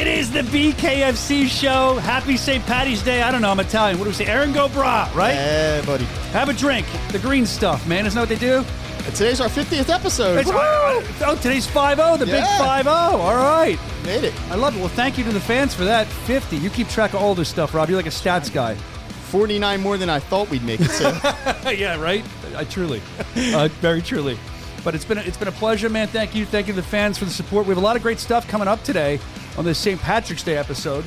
It is the BKFC show. Happy St. Patty's Day. I don't know. I'm Italian. What do we say? Erin go bragh, right? Hey, buddy. Have a drink. The green stuff, man. Isn't that what they do? Today's our 50th episode. It's, oh, today's 5 0, the big Yeah. 5 0. All right. Made it. I love it. Well, thank you to the fans for that. 50. You keep track of all this stuff, Rob. You're like a stats guy. 49 more than I thought we'd make it to. yeah, right. I truly, uh, very truly. But it's been a, it's been a pleasure, man. Thank you, thank you to the fans for the support. We have a lot of great stuff coming up today on this St. Patrick's Day episode.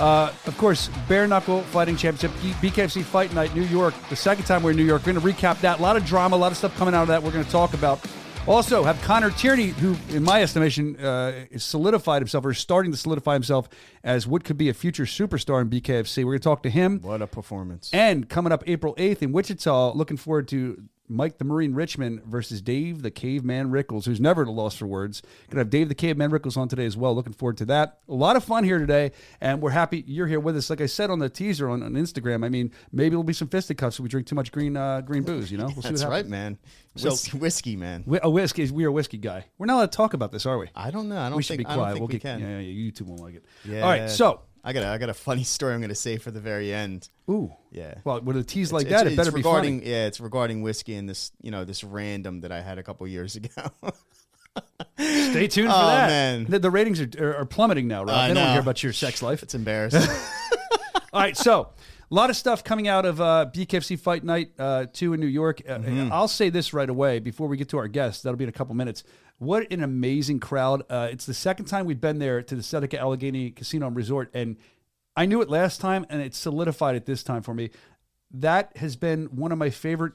Uh, of course, Bare Knuckle Fighting Championship, BKFC Fight Night, New York. The second time we're in New York. We're going to recap that. A lot of drama, a lot of stuff coming out of that. We're going to talk about. Also, have Connor Tierney, who, in my estimation, uh, is solidified himself or is starting to solidify himself as what could be a future superstar in BKFC. We're going to talk to him. what a performance. And coming up April 8th in Wichita, looking forward to Mike the Marine Richmond versus Dave the Caveman Rickels, who's never at a loss for words. Gonna have Dave the Caveman Rickels on today as well. Looking forward to that. A lot of fun here today, and we're happy you're here with us. Like I said on the teaser on, on Instagram, I mean, maybe it'll be some fisticuffs if we drink too much green uh, green booze. You know, we'll That's right, man. So- Whis- whiskey, man. A whiskey, we are a whiskey guy. We're not allowed to talk about this, are we? I don't know. I don't we should think, be I don't quiet. think we'll we get, can. Yeah, yeah, YouTube won't like it. Yeah. All right, so I got a, I got a funny story I'm going to say for the very end. ooh, Yeah. Well, with a tease like It's- that, it it's better be regarding, funny. Yeah, it's regarding whiskey and this, you know, this random that I had a couple years ago. Stay tuned for Oh, that. man. The, the ratings are, are, are plummeting now, Rob. I they don't want hear about your sex life. it's embarrassing. All right, so a lot of stuff coming out of uh, BKFC Fight Night uh, 2 in New York. Uh, Mm-hmm. I'll say this right away before we get to our guests. That'll be in a couple minutes. What an amazing crowd. Uh, it's the second time we've been there to the Seneca Allegany Casino and Resort, and I knew it last time, and it solidified it this time for me. That has been one of my favorite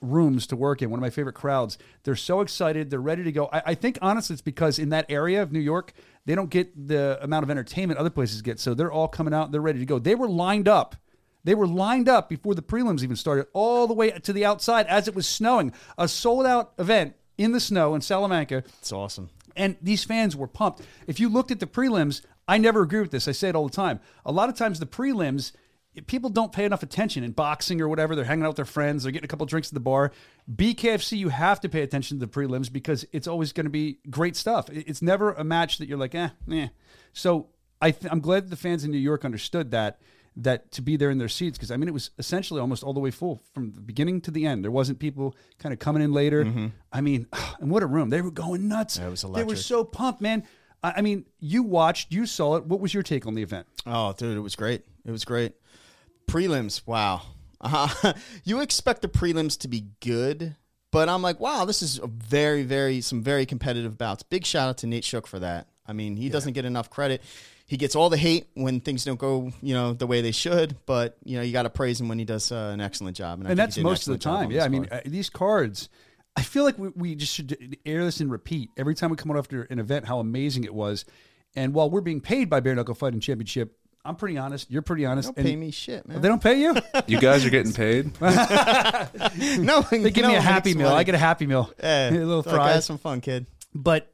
rooms to work in, one of my favorite crowds. They're so excited. They're ready to go. I, I think, honestly, it's because in that area of New York, they don't get the amount of entertainment other places get. So they're all coming out. They're ready to go. They were lined up. They were lined up before the prelims even started, all the way to the outside as it was snowing. A sold out event in the snow in Salamanca. it's awesome. And these fans were pumped. If you looked at the prelims, I never agree with this. I say it all the time. A lot of times the prelims, people don't pay enough attention in boxing or whatever. They're hanging out with their friends. They're getting a couple drinks at the bar. BKFC, you have to pay attention to the prelims because it's always going to be great stuff. It's never a match that you're like, eh, eh. So I th- I'm glad that the fans in New York understood that that to be there in their seats because I mean it was essentially almost all the way full from the beginning to the end. There wasn't people kind of coming in later. I mean, and what a room! They were going nuts. it was they were so pumped, man. I mean, you watched, you saw it. What was your take on the event? Oh, dude, it was great. It was great. Prelims, wow. Uh, you expect the prelims to be good, but I'm like, wow, this is a very, very, some very competitive bouts. Big shout out to Nate Shook for that. I mean, he doesn't get enough credit. He gets all the hate when things don't go, you know, the way they should. But you know, you got to praise him when he does uh, an excellent job. I and think that's he did an most of the time. Yeah, I mean, uh, these cards. I feel like we, we just should air this and repeat every time we come out after an event how amazing it was. And while we're being paid by Bare Knuckle Fighting Championship, I'm pretty honest. You're pretty honest. don't and- pay me shit, man. They don't pay you. You guys are getting paid. no, They give me a happy meal. I get a happy meal. yeah, a little Have fries. some fun, kid. But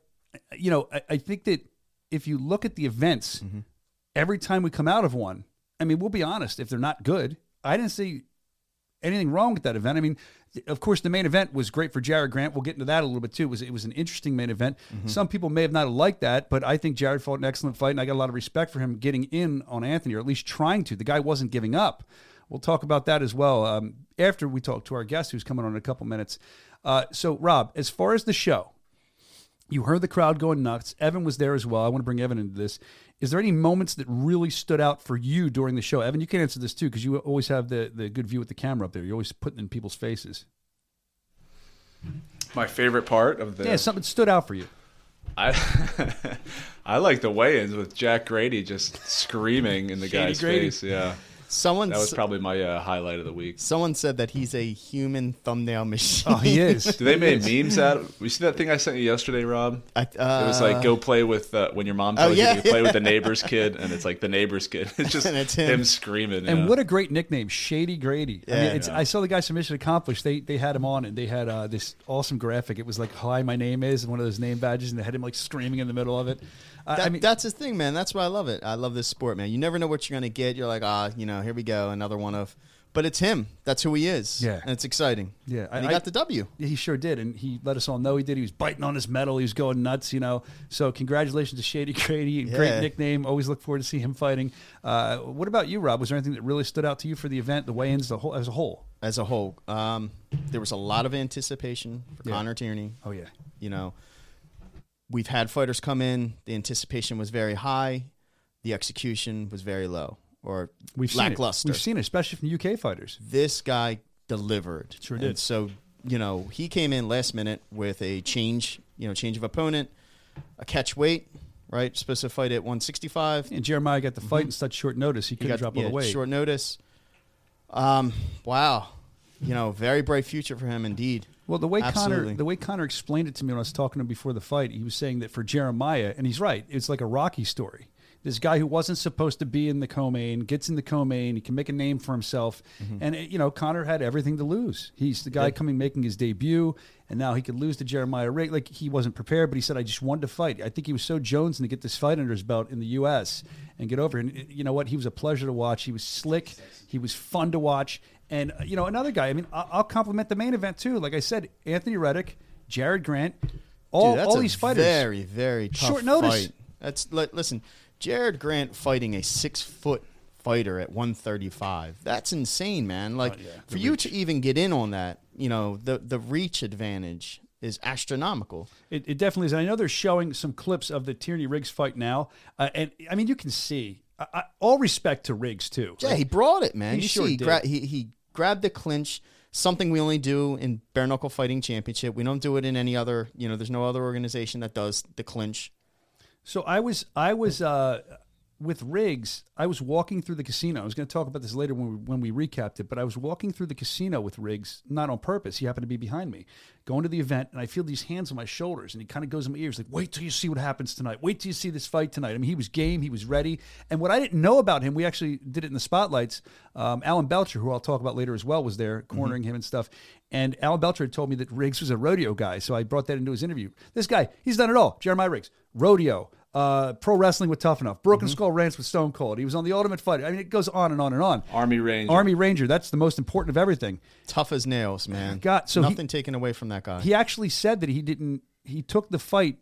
you know, I, I think that if you look at the events, Mm-hmm. every time we come out of one, I mean, we'll be honest. If they're not good, I didn't see anything wrong with that event. I mean, of course, the main event was great for Jared Grant. We'll get into that a little bit too. It was it was an interesting main event. Mm-hmm. Some people may have not liked that, but I think Jared fought an excellent fight, and I got a lot of respect for him getting in on Anthony, or at least trying to. The guy wasn't giving up. We'll talk about that as well um, after we talk to our guest, who's coming on in a couple minutes. Uh, so, Rob, as far as the show, you heard the crowd going nuts. Evan was there as well. I want to bring Evan into this. Is there any moments that really stood out for you during the show? Evan, you can answer this too because you always have the, the good view with the camera up there. You're always putting in people's faces. My favorite part of the Yeah, something stood out for you. I I like the weigh-ins with Jack Grady just screaming in the Shady guy's Grady. face. Yeah, Someone, that was probably my uh, highlight of the week. someone said that he's a human thumbnail machine. Oh, he is. Do they make memes out? of You see that thing I sent you yesterday, Rob? I, uh, It was like go play with uh, when your mom Oh, tells yeah, you to play yeah. with the neighbor's kid, and it's like the neighbor's kid. It's just And it's him. him. screaming. And yeah. what a great nickname, Shady Grady. I mean, Yeah. I saw the guy submission accomplished. They they had him on and they had uh, this awesome graphic. It was like "Hi, my name is" and one of those name badges, and they had him like screaming in the middle of it. Uh, That, I mean, that's his thing, man. That's why I love it. I love this sport, man. You never know what you're gonna get. You're like, ah, you know, here we go, another one of but it's him. That's who he is. Yeah. and it's exciting. Yeah, and he got the W. He sure did, and he let us all know he did. He was biting on his medal. He was going nuts, you know. So congratulations to Shady Grady. Great nickname. Always look forward to see him fighting. Uh, what about you, Rob? Was there anything that really stood out to you for the event, the weigh-ins, the whole as a whole? As a whole, um, there was a lot of anticipation for Yeah. Connor Tierney. Oh yeah, You know, we've had fighters come in. The anticipation was very high. The execution was very low or we've seen it. We've seen it, especially from UK fighters. this guy delivered. Sure And did. so, you know, he came in last minute with a change, you know, change of opponent, a catch weight, right? Supposed to fight at 165. And Jeremiah got the fight in such short notice. He Mm-hmm. He couldn't got drop all yeah, the weight. short notice. Um, wow. You know, very bright future for him indeed. Well, the way Connor the way Connor explained it to me when I was talking to him before the fight, he was saying that for Jeremiah, and he's right, it's like a Rocky story. This guy who wasn't supposed to be in the co-main gets in the co-main. He can make a name for himself, and uh, you know Connor had everything to lose. He's the guy coming making his debut, and now he could lose to Jeremiah Rig. Like he wasn't prepared, but he said, "I just wanted to fight." I think he was so jonesing to get this fight under his belt in the U.S. and get over. And you know what? He was a pleasure to watch. He was slick. He was fun to watch. And uh, you know another guy. I mean, I'll compliment the main event too. Like I said, Anthony Reddick, Jared Grant, all Dude, that's all these fighters. Very, very tough Short notice. fight. That's li- listen, Jared Grant fighting a six foot fighter at 135. That's insane, man. Like Oh, yeah. for you to even get in on that, you know, the the reach advantage is astronomical. It, it definitely is. And I know they're showing some clips of the Tierney Riggs fight now, uh, and I mean you can see. I, I, all respect to Riggs too. Yeah, he brought it, man. He you sure see, he, gra- he he grabbed the clinch. Something we only do in bare knuckle fighting championship. We don't do it in any other. You know, there's no other organization that does the clinch. So I was I was uh, with Riggs. I was walking through the casino. I was going to talk about this later when we, when we recapped it. But I was walking through the casino with Riggs, not on purpose. He happened to be behind me, going to the event, and I feel these hands on my shoulders, and he kind of goes in my ears like, "Wait till you see what happens tonight. Wait till you see this fight tonight." I mean, he was game. He was ready. And what I didn't know about him, we actually did it in the spotlights. Um, Alan Belcher, who I'll talk about later as well, was there cornering him and stuff. And Alan Belcher had told me that Riggs was a rodeo guy, so I brought that into his interview. This guy, he's done it all. Jeremiah Riggs, rodeo, uh, pro wrestling with Tough Enough, Broken Skull Ranch with Stone Cold. He was on the Ultimate Fighter. I mean, it goes on and on and on. Army Ranger. Army Ranger. That's the most important of everything. Tough as nails, man. God, so he- nothing taken away from that guy. He actually said that he didn't. He took the fight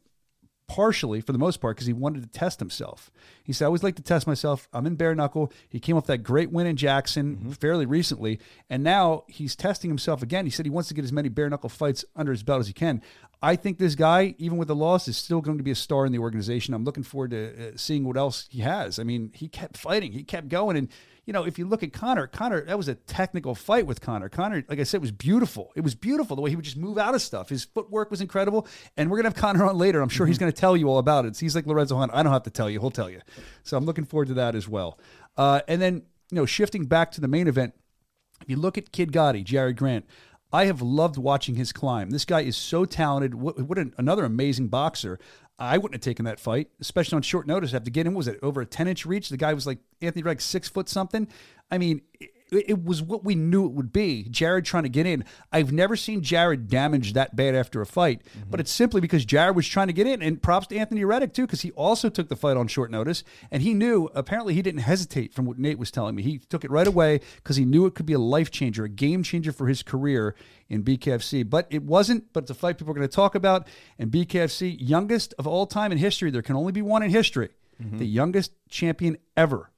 partially for the most part because he wanted to test himself. He said, "I always like to test myself. I'm in bare knuckle." He came off that great win in Jackson fairly recently, and now he's testing himself again. He said he wants to get as many bare knuckle fights under his belt as he can. I think this guy, even with the loss, is still going to be a star in the organization. I'm looking forward to uh, seeing what else he has. I mean, he kept fighting, he kept going, and you know, if you look at Connor, Connor, that was a technical fight with Connor. Connor, like I said, was beautiful. It was beautiful the way he would just move out of stuff. His footwork was incredible. And we're gonna have Connor on later. I'm sure he's gonna tell you all about it. He's like Lorenzo Hunt. I don't have to tell you. He'll tell you. So I'm looking forward to that as well. Uh, and then you know, shifting back to the main event, if you look at Kid Gotti, Jared Grant, I have loved watching his climb. This guy is so talented. What, what an, another amazing boxer. I wouldn't have taken that fight, especially on short notice. I have to get him. Was it over a ten inch reach? The guy was like Anthony Rex, six foot something. I mean, it, it was what we knew it would be. Jared trying to get in. I've never seen Jared damaged that bad after a fight, but mm-hmm. it's simply because Jared was trying to get in. And props to Anthony Reddick too, because he also took the fight on short notice, and he knew. Apparently, he didn't hesitate from what Nate was telling me. He took it right away because he knew it could be a life changer, a game changer for his career in BKFC. But it wasn't. But it's a fight people are going to talk about. And BKFC, youngest of all time in history. There can only be one in history. Mm-hmm. The youngest champion ever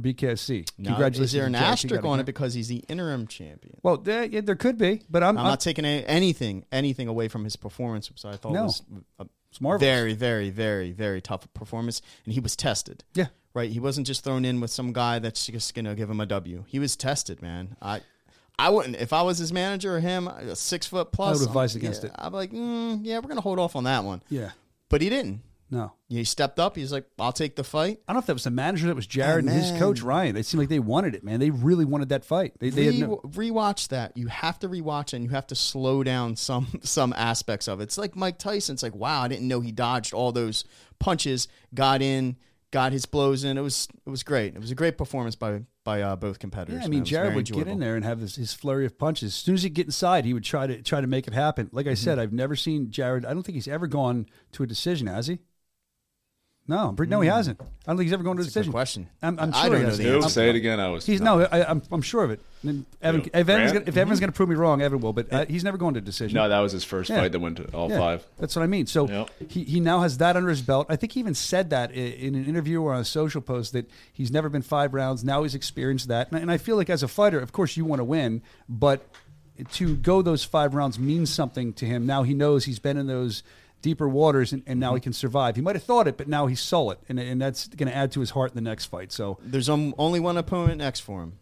for. Now, Congratulations! Is there an to Jared. He asterisk on it. because he's the interim champion? Well, there, yeah, there could be, but I'm, I'm I'm- not taking any, anything anything away from his performance, which I thought No. was a very, very, very, very tough performance, and he was tested. yeah. Right, he wasn't just thrown in with some guy that's just gonna give him a W. He was tested, man. I, I wouldn't if I was his manager or him, a six foot plus. I would advise I'm- against yeah, it. I'm like, mm, yeah, we're gonna hold off on that one. Yeah. But he didn't. No. He stepped up. He's like, I'll take the fight. I don't know if that was the manager, that was Jared Oh, and his coach Ryan. They seemed like they wanted it, man. They really wanted that fight. They, they had Re- no, rewatch that. You have to rewatch it and you have to slow down some some aspects of it. It's like Mike Tyson. It's like, wow, I didn't know he dodged all those punches, got in, got his blows in. It was it was great. It was a great performance by by uh, both competitors. Yeah, I mean, Jared would get in there and have his, his flurry of punches. As soon as he'd get inside, he would try to try to make it happen. Like I Mm-hmm. said, I've never seen Jared. I don't think he's ever gone to a decision, has he? No, I'm no, he hasn't. I don't think he's ever going to a That's a good decision. question. I'm, I'm I don't he know hasn't. the Who? I'm- Say it again. I was. He's no, I, I'm, I'm sure of it. And Evan, Who? if Evan's Grant? gonna, if Evan's going to prove me wrong, Evan will. But uh, he's never going to a decision. No, that was his first Yeah. fight that went to all Yeah, five. That's what I mean. So Yep. he, he now has that under his belt. I think he even said that i- in an interview or on a social post that he's never been five rounds. Now he's experienced that. And I, and I feel like as a fighter, of course, you want to win, but to go those five rounds means something to him. Now he knows he's been in those deeper waters and, and now he can survive. He might have thought it, but now he's saw it. And, and that's going to add to his heart in the next fight. So There's um, only one opponent next for him,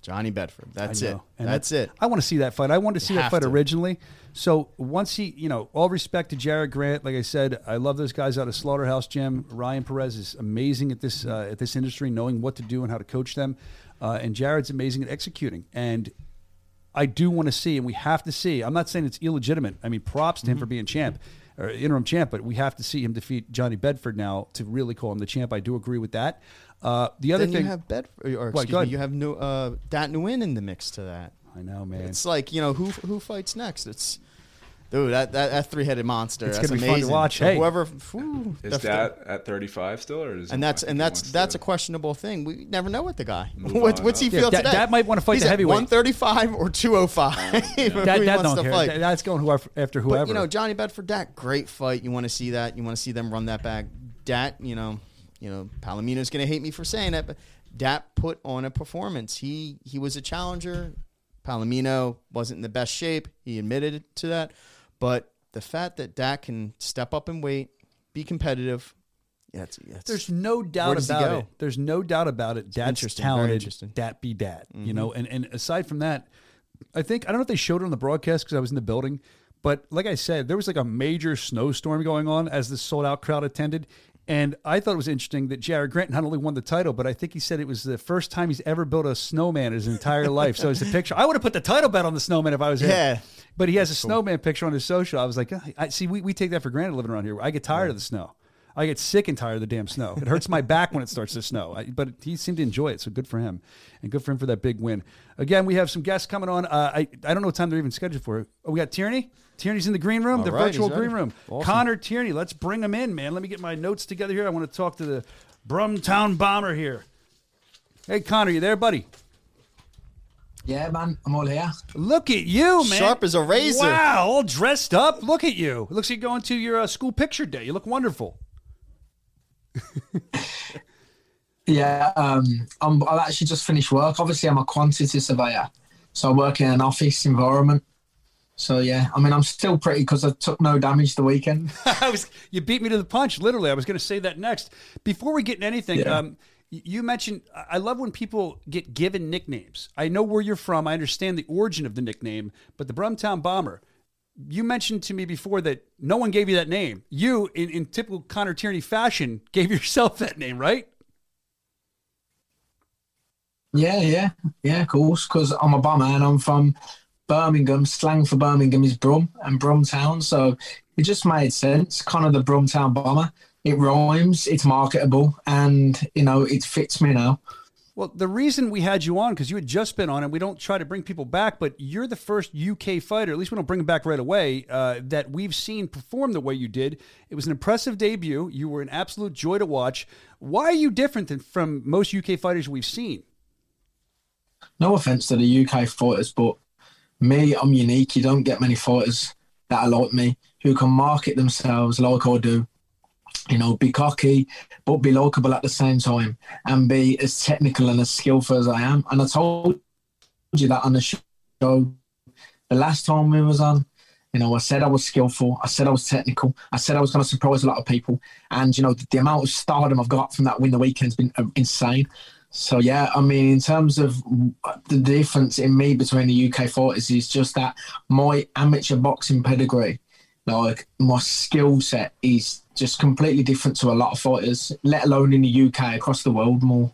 Johnny Bedford. That's it. And That's it. I want to see that fight. I wanted to see that fight to. originally. So once he, you know, all respect to Jared Grant. Like I said, I love those guys out of Slaughterhouse Gym. Ryan Perez is amazing at this uh, at this industry, knowing what to do and how to coach them. Uh, and Jared's amazing at executing. And I do want to see, and we have to see. I'm not saying it's illegitimate. I mean, props to him Mm-hmm. for being champ or interim champ, but we have to see him defeat Johnny Bedford now to really call him the champ. I do agree with that. Uh, the other Then thing, you have Bedford, or What, excuse me, you have no, uh, Dat Nguyen in the mix to that. I know, man. It's like you know who who fights next. It's dude that that, that three headed monster. It's that's gonna be fun to amazing. watch. So Hey. whoever, whew, Is def- that at 35 still, or is and that's and that's that's to- a questionable thing. We never know what the guy. What, what's he up. feel Yeah, that- today? that might wanna fight He's the heavyweight. 135 or 205. that, who he that wants don't care. fight. That's going whoever, after whoever. But you know, Johnny Bedford, Dat, great fight. You want to see that. You want to see them run that back. Dat, you know, you know, Palomino's going to hate me for saying that, but Dat put on a performance. He he was a challenger. Palomino wasn't in the best shape. He admitted to that. But the fact that Dat can step up and wait, be competitive, yeah, it's, it's, There's no doubt about it. There's no doubt about it. Dat's interesting, very talented. interesting. Mm-hmm. Be dad. You know, and and aside from that, I think I don't know if they showed it on the broadcast because I was in the building, but like I said, there was like a major snowstorm going on as the sold out crowd attended. And I thought it was interesting that Jared Grant not only won the title, but I think he said it was the first time he's ever built a snowman in his entire life. So it's a picture. I would have put the title bet on the snowman if I was. Yeah. But he has a snowman picture on his social. I was like, "Ah, I see. We, we take that for granted living around here. I get tired of the snow. I get sick and tired of the damn snow. It hurts my back when it starts to snow. I, but he seemed to enjoy it, so good for him, and good for him for that big win. Again, we have some guests coming on. Uh, I I don't know what time they're even scheduled for. Oh, we got Tierney. Tierney's in the green room, the right, virtual he's ready. green room. Awesome. Connor Tierney. Let's bring him in, man. Let me get my notes together here. I want to talk to the Brumtown Bomber here. Hey, Connor, you there, buddy? Yeah, man, I'm all here. Look at you, man. Sharp as a razor. Wow, all dressed up. Look at you. It looks like you're going to your uh, school picture day. You look wonderful. Yeah, um, I'm, I've actually just finished work. Obviously, I'm a quantity surveyor, so I work in an office environment. So yeah, I mean, I'm still pretty because I took no damage the weekend. I was you beat me to the punch. Literally, I was going to say that next. Before we get into anything, Yeah. um, you mentioned I I love when people get given nicknames. I know where you're from. I understand the origin of the nickname, but the Brumtown Bomber. You mentioned to me before that no one gave you that name. You, in, in typical Connor Tierney fashion, gave yourself that name, right? yeah, yeah, yeah, of course, because I'm a bomber and I'm from Birmingham. Slang for Birmingham is Brum and Brumtown, so it just made sense. Kind of the Brumtown bomber. It rhymes, it's marketable, and you know it fits me now. Well, the reason we had you on because you had just been on, and we don't try to bring people back, but you're the first UK fighter. At least we don't bring them back right away. Uh, that we've seen perform the way you did. It was an impressive debut. You were an absolute joy to watch. Why are you different than from most UK fighters we've seen? no offense to the UK fighters, but me, I'm unique. You don't get many fighters that are like me who can market themselves like I do. You know, be cocky, but be likable at the same time and be as technical and as skillful as I am. And I told you that on the show the last time we was on. You know, I said I was skillful. I said I was technical. I said I was going to surprise a lot of people. And, you know, the, the amount of stardom I've got from that win the weekend's been uh, insane. So, yeah, I mean, in terms of the difference in me between the UK fighters is just that my amateur boxing pedigree, like my skill set is just completely different to a lot of fighters, let alone in the UK, across the world more.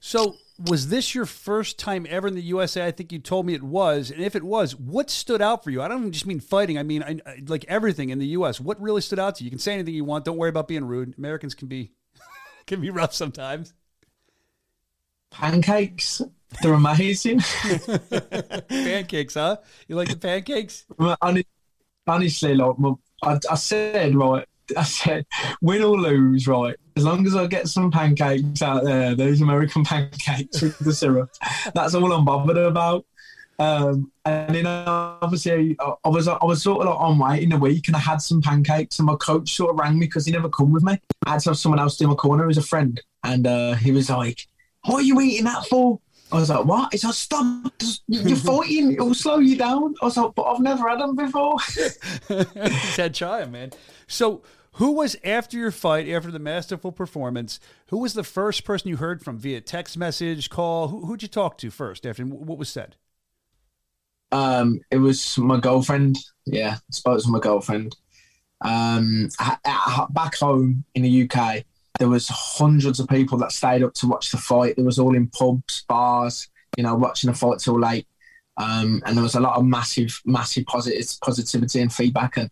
So, was this your first time ever in the USA? I think you told me it was. And if it was, what stood out for you? I don't just mean fighting. I mean, I, I- like everything in the US. What really stood out to you? You can say anything you want. Don't worry about being rude. Americans can be can be rough sometimes. Pancakes, they're amazing. pancakes, huh? You like the pancakes? Honestly, like, well, I, I said, right, I said, win or lose, right? As long as I get some pancakes out there, those American pancakes with the syrup, that's all I'm bothered about. Um, and then obviously I, I was I was sort of like on weight in a week, and I had some pancakes, and my coach sort of rang me because he never come with me. I had to have someone else do my corner, who's a friend, and uh, he was like, "What are you eating that for?" I was like, "What?" He's like, "Stop! You're fighting. It'll slow you down." I was like, "But I've never had them before." Ted try man. So, who was after your fight, after the masterful performance? Who was the first person you heard from via text message, call? Who, who'd you talk to first? After what was said? Um, it was my girlfriend. Yeah, I spoke to my girlfriend. Um, back home in the UK, there was hundreds of people that stayed up to watch the fight. It was all in pubs, bars, you know, watching the fight till late. Um, and there was a lot of massive, massive positive positivity and feedback. And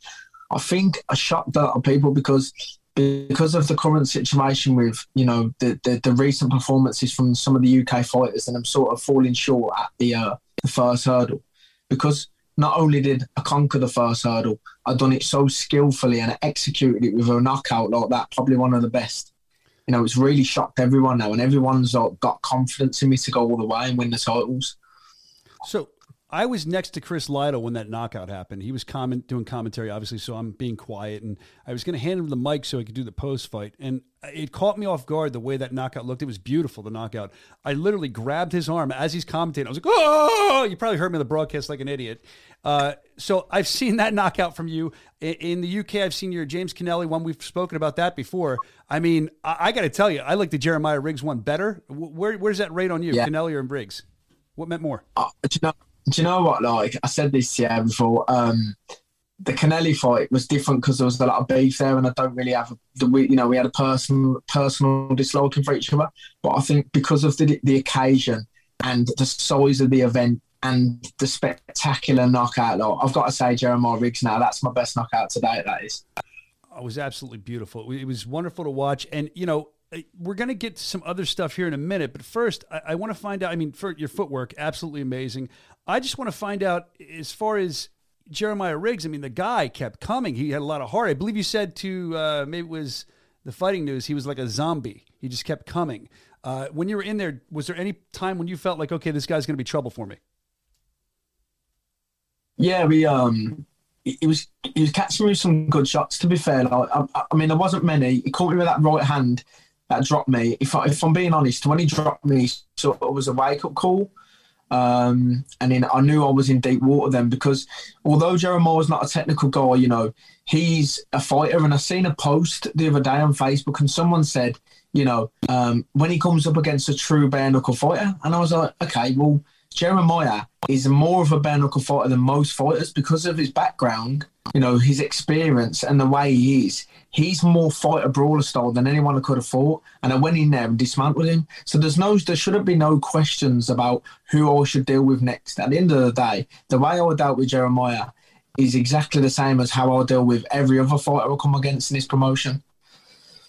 I think I shocked a lot of people because because of the current situation with you know the, the, the recent performances from some of the UK fighters, and I'm sort of falling short at the uh, the first hurdle because not only did I conquer the first hurdle, I'd done it so skillfully and I executed it with a knockout like that, probably one of the best. You know, it's really shocked everyone now, and everyone's uh, got confidence in me to go all the way and win the titles. So I was next to Chris Lytle when that knockout happened. He was comment, doing commentary, obviously, so I'm being quiet. And I was going to hand him the mic so he could do the post fight. And it caught me off guard the way that knockout looked. It was beautiful, the knockout. I literally grabbed his arm as he's commentating. I was like, oh, you probably heard me on the broadcast like an idiot. Uh, so I've seen that knockout from you. In the UK, I've seen your James Kennelly one. We've spoken about that before. I mean, I, I got to tell you, I like the Jeremiah Riggs one better. Where, where's that rate on you, yeah. Kennelly or Riggs? What meant more? Uh, you know, do you know what? Like I said this year before, um, the Kennelly fight was different because there was a lot of beef there, and I don't really have the we you know we had a personal personal disliking for each other. But I think because of the the occasion and the size of the event and the spectacular knockout, like, I've got to say Jeremiah Riggs now. That's my best knockout today. That is. It was absolutely beautiful. It was wonderful to watch, and you know we're going to get to some other stuff here in a minute, but first, I, I want to find out. I mean, for your footwork, absolutely amazing. I just want to find out as far as Jeremiah Riggs. I mean, the guy kept coming. He had a lot of heart. I believe you said to uh, maybe it was the fighting news. He was like a zombie. He just kept coming. Uh, when you were in there, was there any time when you felt like, okay, this guy's going to be trouble for me? Yeah, we um, he was he was catching me some good shots. To be fair, like, I, I mean, there wasn't many. He caught me with that right hand that dropped me. If, I, if I'm being honest, when he dropped me, it was a wake up call. Um, and then I knew I was in deep water then because although Jeremiah was not a technical guy, you know, he's a fighter. And I seen a post the other day on Facebook and someone said, you know, um, when he comes up against a true bare knuckle fighter, and I was like, okay, well, Jeremiah is more of a bare knuckle fighter than most fighters because of his background, you know, his experience and the way he is he's more fighter brawler style than anyone I could have fought. And I went in there and dismantled him. So there's no, there shouldn't be no questions about who I should deal with next. At the end of the day, the way I dealt with Jeremiah is exactly the same as how I'll deal with every other fighter I come against in this promotion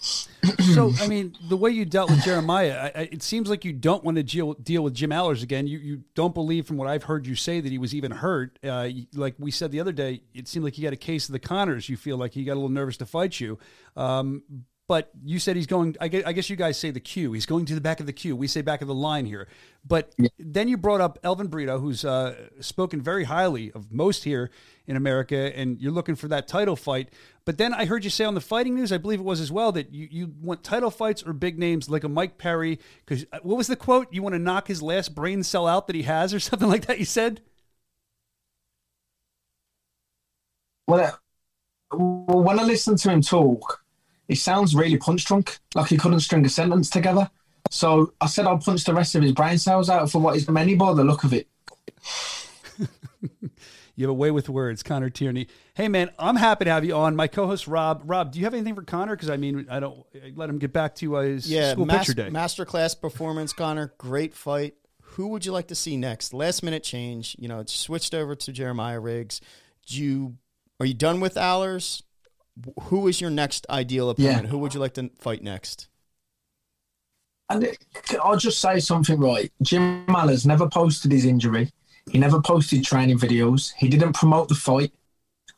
so, I mean, the way you dealt with Jeremiah, I, it seems like you don't want to deal, deal with Jim Alers again. You you don't believe, from what I've heard you say, that he was even hurt. Uh, like we said the other day, it seemed like he got a case of the Connors. You feel like he got a little nervous to fight you. Um, but you said he's going. I guess, I guess, you guys say the queue. He's going to the back of the queue. We say back of the line here. But yeah. then you brought up Elvin Brito, who's uh, spoken very highly of most here in America, and you're looking for that title fight. But then I heard you say on the fighting news, I believe it was as well, that you, you want title fights or big names like a Mike Perry. Because uh, what was the quote? You want to knock his last brain cell out that he has, or something like that. You said. Well, uh, when I listen to him talk, he sounds really punch drunk, like he couldn't string a sentence together. So I said I'll punch the rest of his brain cells out for what is the many by the look of it. you have a way with words, Connor Tierney. Hey man, I'm happy to have you on. My co-host Rob. Rob, do you have anything for Connor? Because I mean, I don't I let him get back to uh, his yeah, school mas- picture day. Masterclass performance, Connor. Great fight. Who would you like to see next? Last minute change. You know, it's switched over to Jeremiah Riggs. Do you are you done with Alers? Who is your next ideal opponent? Yeah. Who would you like to fight next? And I'll just say something right. Jim Alers never posted his injury. He never posted training videos. He didn't promote the fight.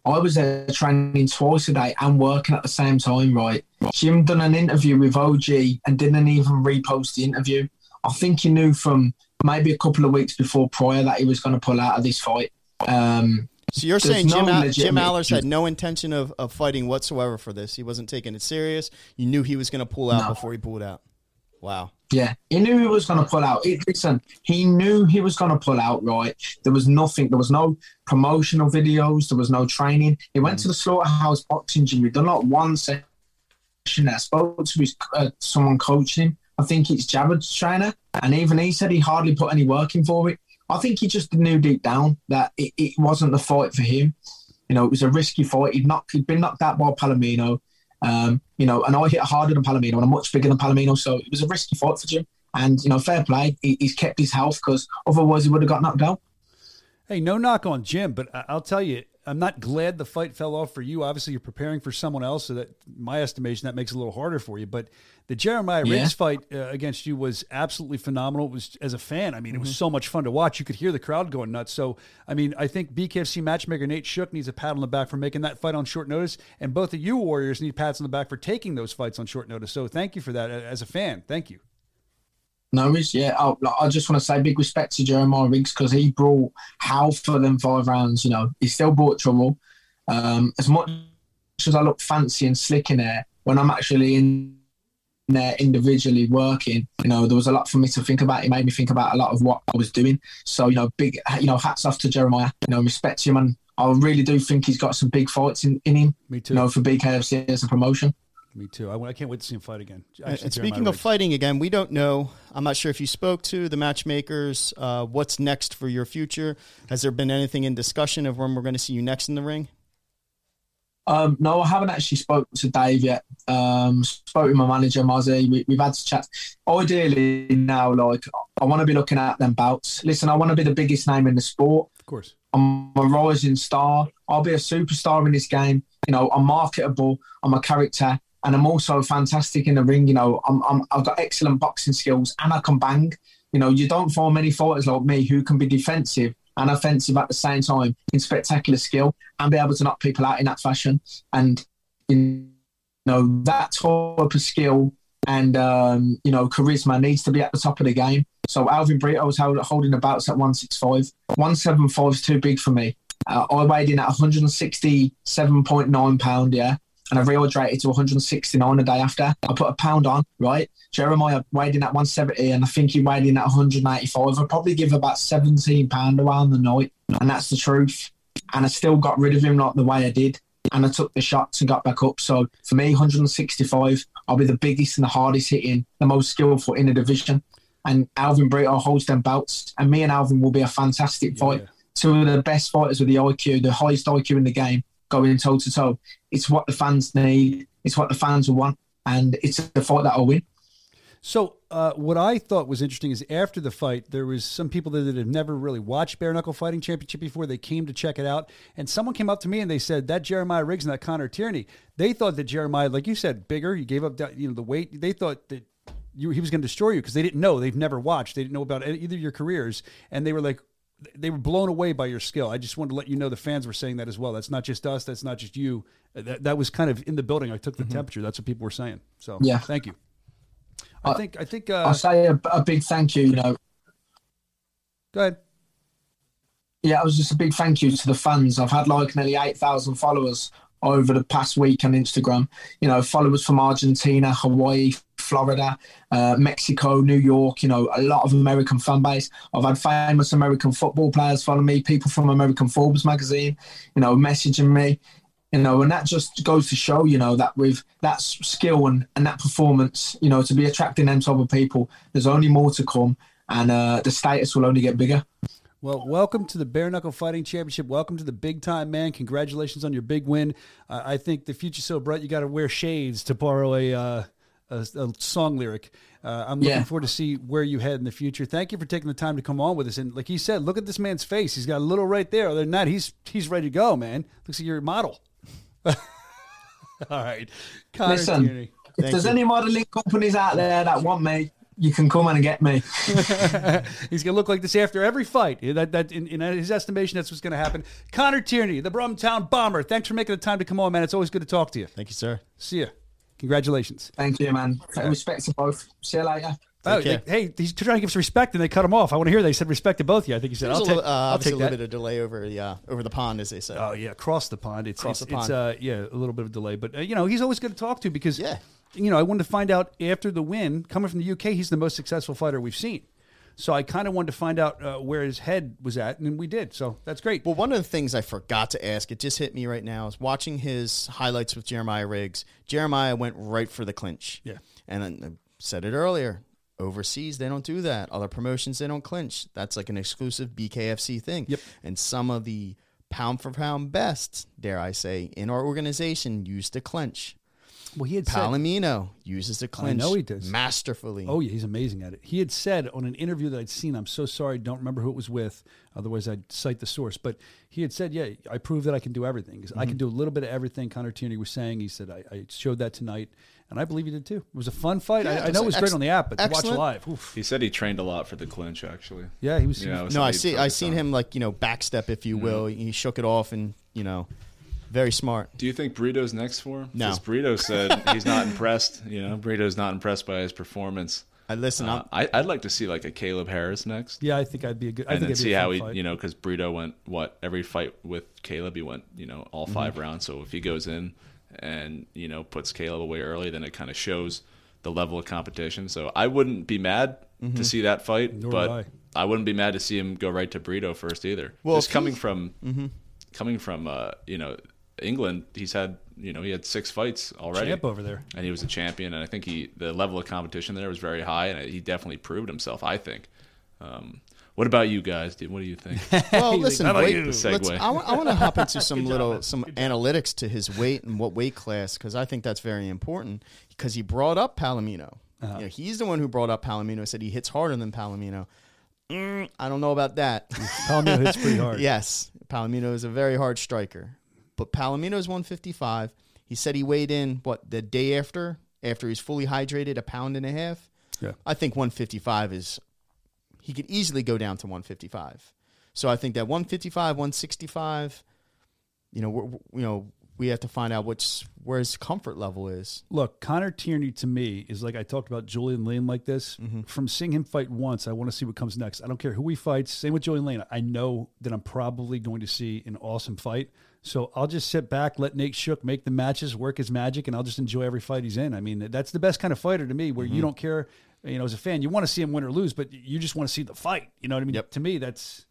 I was there training twice a day and working at the same time, right? Jim done an interview with OG and didn't even repost the interview. I think he knew from maybe a couple of weeks before prior that he was going to pull out of this fight. Um, So you're There's saying Jim, no Jim legitimate- Alers had no intention of, of fighting whatsoever for this. He wasn't taking it serious. You knew he was going to pull out No. before he pulled out. Wow. Yeah, he knew he was going to pull out. It, listen, he knew he was going to pull out, right? There was nothing, there was no promotional videos, there was no training. He went to the Slaughterhouse Boxing Gym. He done like one session there, spoke to his, uh, someone coaching. I think it's Jared's trainer. And even he said he hardly put any work in for it. I think he just knew deep down that it, it wasn't the fight for him. You know, it was a risky fight. He'd, knocked, he'd been knocked out by Palomino. Um, you know, and I hit harder than Palomino and I'm much bigger than Palomino, so it was a risky fight for Jim. And you know, fair play, he, he's kept his health because otherwise he would have got knocked out. Hey, no knock on Jim, but I'll tell you, I'm not glad the fight fell off for you. Obviously, you're preparing for someone else, so that, my estimation, that makes it a little harder for you. But the Jeremiah Yeah. Riggs fight uh, against you was absolutely phenomenal. It was as a fan, I mean, it Mm-hmm. was so much fun to watch. You could hear the crowd going nuts. So, I mean, I think BKFC matchmaker Nate Shook needs a pat on the back for making that fight on short notice, and both of you Warriors need pats on the back for taking those fights on short notice. So, thank you for that as a fan. Thank you. No, worries. yeah. I, like, I just want to say big respect to Jeremiah Riggs because he brought hell for them five rounds. You know, he still brought trouble. Um, as much as I look fancy and slick in there, when I'm actually in there individually working, you know, there was a lot for me to think about. It made me think about a lot of what I was doing. So, you know, big, you know, hats off to Jeremiah. You know, respect to him, and I really do think he's got some big fights in, in him. Me too. You know, for BKFC as a promotion. Me too. I, I can't wait to see him fight again. And- Actually, and speaking of fighting again, we don't know. I'm not sure if you spoke to the matchmakers. Uh, what's next for your future? Has there been anything in discussion of when we're going to see you next in the ring? Um, no, I haven't actually spoke to Dave yet. Um, spoke with my manager, Mozzie. We, we've had to chat. Ideally, now, like, I want to be looking at them bouts. Listen, I want to be the biggest name in the sport. of course. I'm a rising star. I'll be a superstar in this game. You know, I'm marketable. I'm a character, and I'm also fantastic in the ring. You know, I'm, I'm I've got excellent boxing skills, and I can bang. You know, you don't find many fighters like me who can be defensive and offensive at the same time in spectacular skill and be able to knock people out in that fashion. And you know that type of skill and um, you know charisma needs to be at the top of the game. So Elvin Brito was holding the bouts at 165. 175 is too big for me. Uh, I weighed in at 167.9 pound, yeah, and I rehydrated to 169 a day after. I put a pound on, right? Jeremiah weighed in at 170, and I think he weighed in at 185. I'd probably give about 17 pound around the night, and that's the truth. And I still got rid of him like the way I did, and I took the shots and got back up. So for me, 165, I'll be the biggest and the hardest hitting, the most skillful in the division. And Elvin Brito holds them belts, and me and Elvin will be a fantastic fight. Yeah. Two of the best fighters with the IQ, the highest IQ in the game, going toe to toe. It's what the fans need. It's what the fans want, and it's the fight that I'll win. So, uh, what I thought was interesting is after the fight, there was some people that had never really watched Bare Knuckle Fighting Championship before. They came to check it out, and someone came up to me and they said that Jeremiah Riggs and that Connor Tierney. They thought that Jeremiah, like you said, bigger. He gave up, you know, the weight. They thought that you, he was going to destroy you because they didn't know. They've never watched. They didn't know about either of your careers, and they were like, they were blown away by your skill. I just wanted to let you know the fans were saying that as well. That's not just us. That's not just you. That, that was kind of in the building. I took the temperature. That's what people were saying. So, Yeah. thank you. I Uh, think. I think. Uh, I'll say a, a big thank you. You know, go ahead. yeah, it was just a big thank you to the fans. I've had like nearly 8,000 followers over the past week on Instagram. You know, followers from Argentina, Hawaii, Florida, uh, Mexico, New York, you know, a lot of American fan base. I've had famous American football players follow me, people from American Forbes magazine, you know, messaging me. You know, and that just goes to show, you know, that with that skill and, and that performance, you know, to be attracting them type of people, there's only more to come and uh, the status will only get bigger. Well, welcome to the Bare Knuckle Fighting Championship. Welcome to the big time, man. Congratulations on your big win. Uh, I think the future's so bright, you got to wear shades to borrow a, uh, a, a song lyric. Uh, I'm looking Yeah. forward to see where you head in the future. Thank you for taking the time to come on with us. And like he said, look at this man's face. He's got a little right there. Other than that, he's he's ready to go, man. Looks like you're a model. All right, Connor Listen, Tierney. If there's any modeling companies out there that want me, you can come and get me. He's gonna look like this after every fight. That that in, in his estimation, that's what's gonna happen. Connor Tierney, the Brumtown Bomber. Thanks for making the time to come on, man. It's always good to talk to you. Thank you, sir. See ya. Congratulations. Thank you, man. Respect to both. See you later. Oh, care. they- hey, he's trying to give us respect, and they cut him off. I want to hear. They said respect to both of you. I think he said, There's "I'll take, little, uh, I'll take a that." little bit of delay over the uh, over the pond, as they say. Oh yeah, across the pond. It's Across it's, the it's pond. uh yeah, a little bit of delay, but uh, you know he's always good to talk to because Yeah. You know I wanted to find out after the win coming from the UK, he's the most successful fighter we've seen. So I kind of wanted to find out uh, where his head was at, and we did. So that's great. Well, one of the things I forgot to ask, it just hit me right now, is watching his highlights with Jeremiah Riggs. Jeremiah went right for the clinch. Yeah. And I said it earlier. Overseas, they don't do that. Other promotions, they don't clinch. That's like an exclusive BKFC thing. Yep. And some of the pound for pound best, dare I say, in our organization used to clinch. Well, he had said, Palomino uses the clinch I know he does. masterfully. Oh yeah, he's amazing at it. He had said on an interview that I'd seen, I'm so sorry, I don't remember who it was with. Otherwise, I'd cite the source. But he had said, "Yeah, I proved that I can do everything. Mm-hmm. I can do a little bit of everything." Connor Tierney was saying. He said, I, "I showed that tonight, and I believe he did too. It was a fun fight. Yeah, I, I know it was was great on the app, but to watch live, oof. He said he trained a lot for the clinch, actually. yeah, he was. Yeah, it was no, I see. I focused seen on. him like you know backstep, if you will. He shook it off, and you know, very smart. Do you think Burrito's next for him? No. Because Burrito said he's not impressed. You know, Burrito's not impressed by his performance. I listen. Uh, I'm, I, I'd like to see like a Caleb Harris next. yeah, I think I'd be a good. I and think then it'd see how he, fight. you know, because Brito went what every fight with Caleb, he went, you know, all Mm-hmm. 5 rounds. So if he goes in and you know puts Caleb away early, then it kind of shows the level of competition. So I wouldn't be mad Mm-hmm. to see that fight, Nor but would I. wouldn't be mad to see him go right to Brito first either. Well, just coming from Mm-hmm. coming from uh, you know England, he's had you know he had six fights already champ over there. and he was a champion. And I think he the level of competition there was very high, and he definitely proved himself. I think. Um, what about you guys? dude? What do you think? well, He's like, listen. Wait, let's- segue. I, want to hop into some little some analytics to his weight and what weight class because I think that's very important because he brought up Palomino. Uh-huh. You know, he's the one who brought up Palomino. Said he hits harder than Palomino. Mm, I don't know about that. Palomino hits pretty hard. yes, Palomino is a very hard striker, but Palomino is 155. He said he weighed in what the day after after he's fully hydrated, a pound and a half. Yeah. I think 155 is he could easily go down to 155. So I think that 155, 165, you know, we're, you know, we have to find out which where his comfort level is. Look, Connor Tierney to me is like I talked about Julian Lane like this. Mm-hmm. From seeing him fight once, I want to see what comes next. I don't care who he fights. Same with Julian Lane. I know that I'm probably going to see an awesome fight. So I'll just sit back, let Nate Shook make the matches, work his magic, and I'll just enjoy every fight he's in. I mean, that's the best kind of fighter to me, where Mm-hmm. you don't care. You know, as a fan, you want to see him win or lose, but you just want to see the fight. You know what I mean? Yep. To me, that's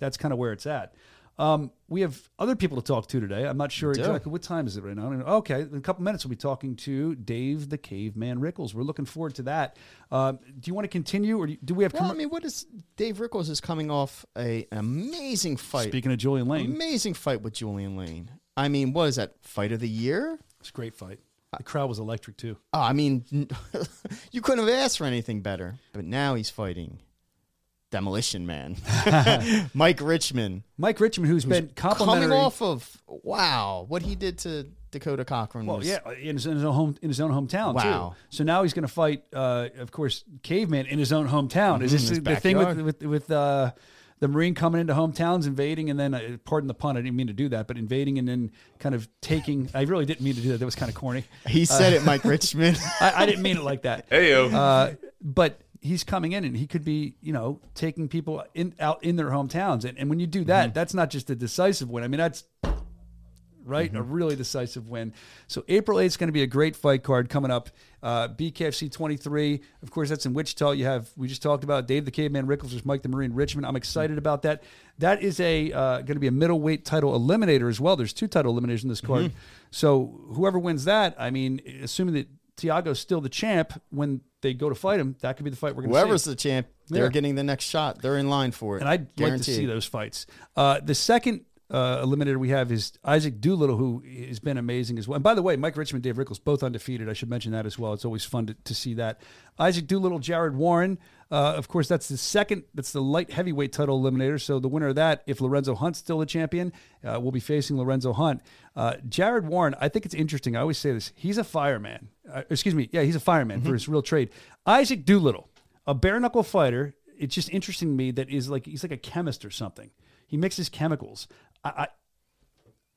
that's kind of where it's at. Um, we have other people to talk to today. I'm not sure exactly what time is it right now. I don't know. Okay, in a couple minutes we'll be talking to Dave the Caveman Rickels. We're looking forward to that. Um, do you want to continue, or do, do we have? Well, I mean, what is Dave Rickels is coming off a, an amazing fight. Speaking of Julian Lane, Amazing fight with Julian Lane. I mean, what is that? Fight of the year? it's a great fight. The crowd was electric too. Oh, I mean, you couldn't have asked for anything better. But now he's fighting Demolition Man, Mike Richmond, Mike Richmond, who's been complimentary. coming off of wow, what he did to Dakota Cochran. Well, was, yeah, in his, in his own home in his own hometown Wow. too. So now he's going to fight, uh, of course, Caveman in his own hometown. Is Mhm, this his the thing with with, with uh, the Marine coming into hometowns, invading, and then uh, pardon the pun, I didn't mean to do that, but invading and then kind of taking. I really didn't mean to do that. That was kind of corny. he said it, Mike Richmond. I, I didn't mean it like that. Hey yo, Uh, but he's coming in and he could be, you know, taking people in out in their hometowns. And, and when you do that, Mm-hmm. that's not just a decisive win. I mean, that's right, a Mm-hmm. really decisive win. So April 8th is going to be a great fight card coming up. Uh, BKFC 23, of course, that's in Wichita. You have we just talked about Dave the Caveman Rickels versus Mike the Marine Richmond. I'm excited about that. That is a uh, going to be a middleweight title eliminator as well. There's two title eliminators in this card. Mm-hmm. So whoever wins that, I mean, assuming that Tiago's still the champ when they go to fight him, that could be the fight we're going to see. Whoever's the champ, they're Yeah. getting the next shot. They're in line for it. and I'd like to see those fights. Uh, the second uh, eliminator we have is Isaac Doolittle, who has been amazing as well. And by the way, Mike Richmond, Dave Rickels, both undefeated. I should mention that as well. It's always fun to, to see that. Isaac Doolittle, Jared Warren. Uh, of course, that's the second. That's the light heavyweight title eliminator. So the winner of that, if Lorenzo Hunt's still the champion, uh, will be facing Lorenzo Hunt. Uh, Jared Warren, I think it's interesting. I always say this. He's a fireman. Uh, excuse me. Yeah, he's a fireman for his real trade. Isaac Doolittle a bare knuckle fighter. It's just interesting to me that is like he's like a chemist or something. He mixes chemicals. I, I,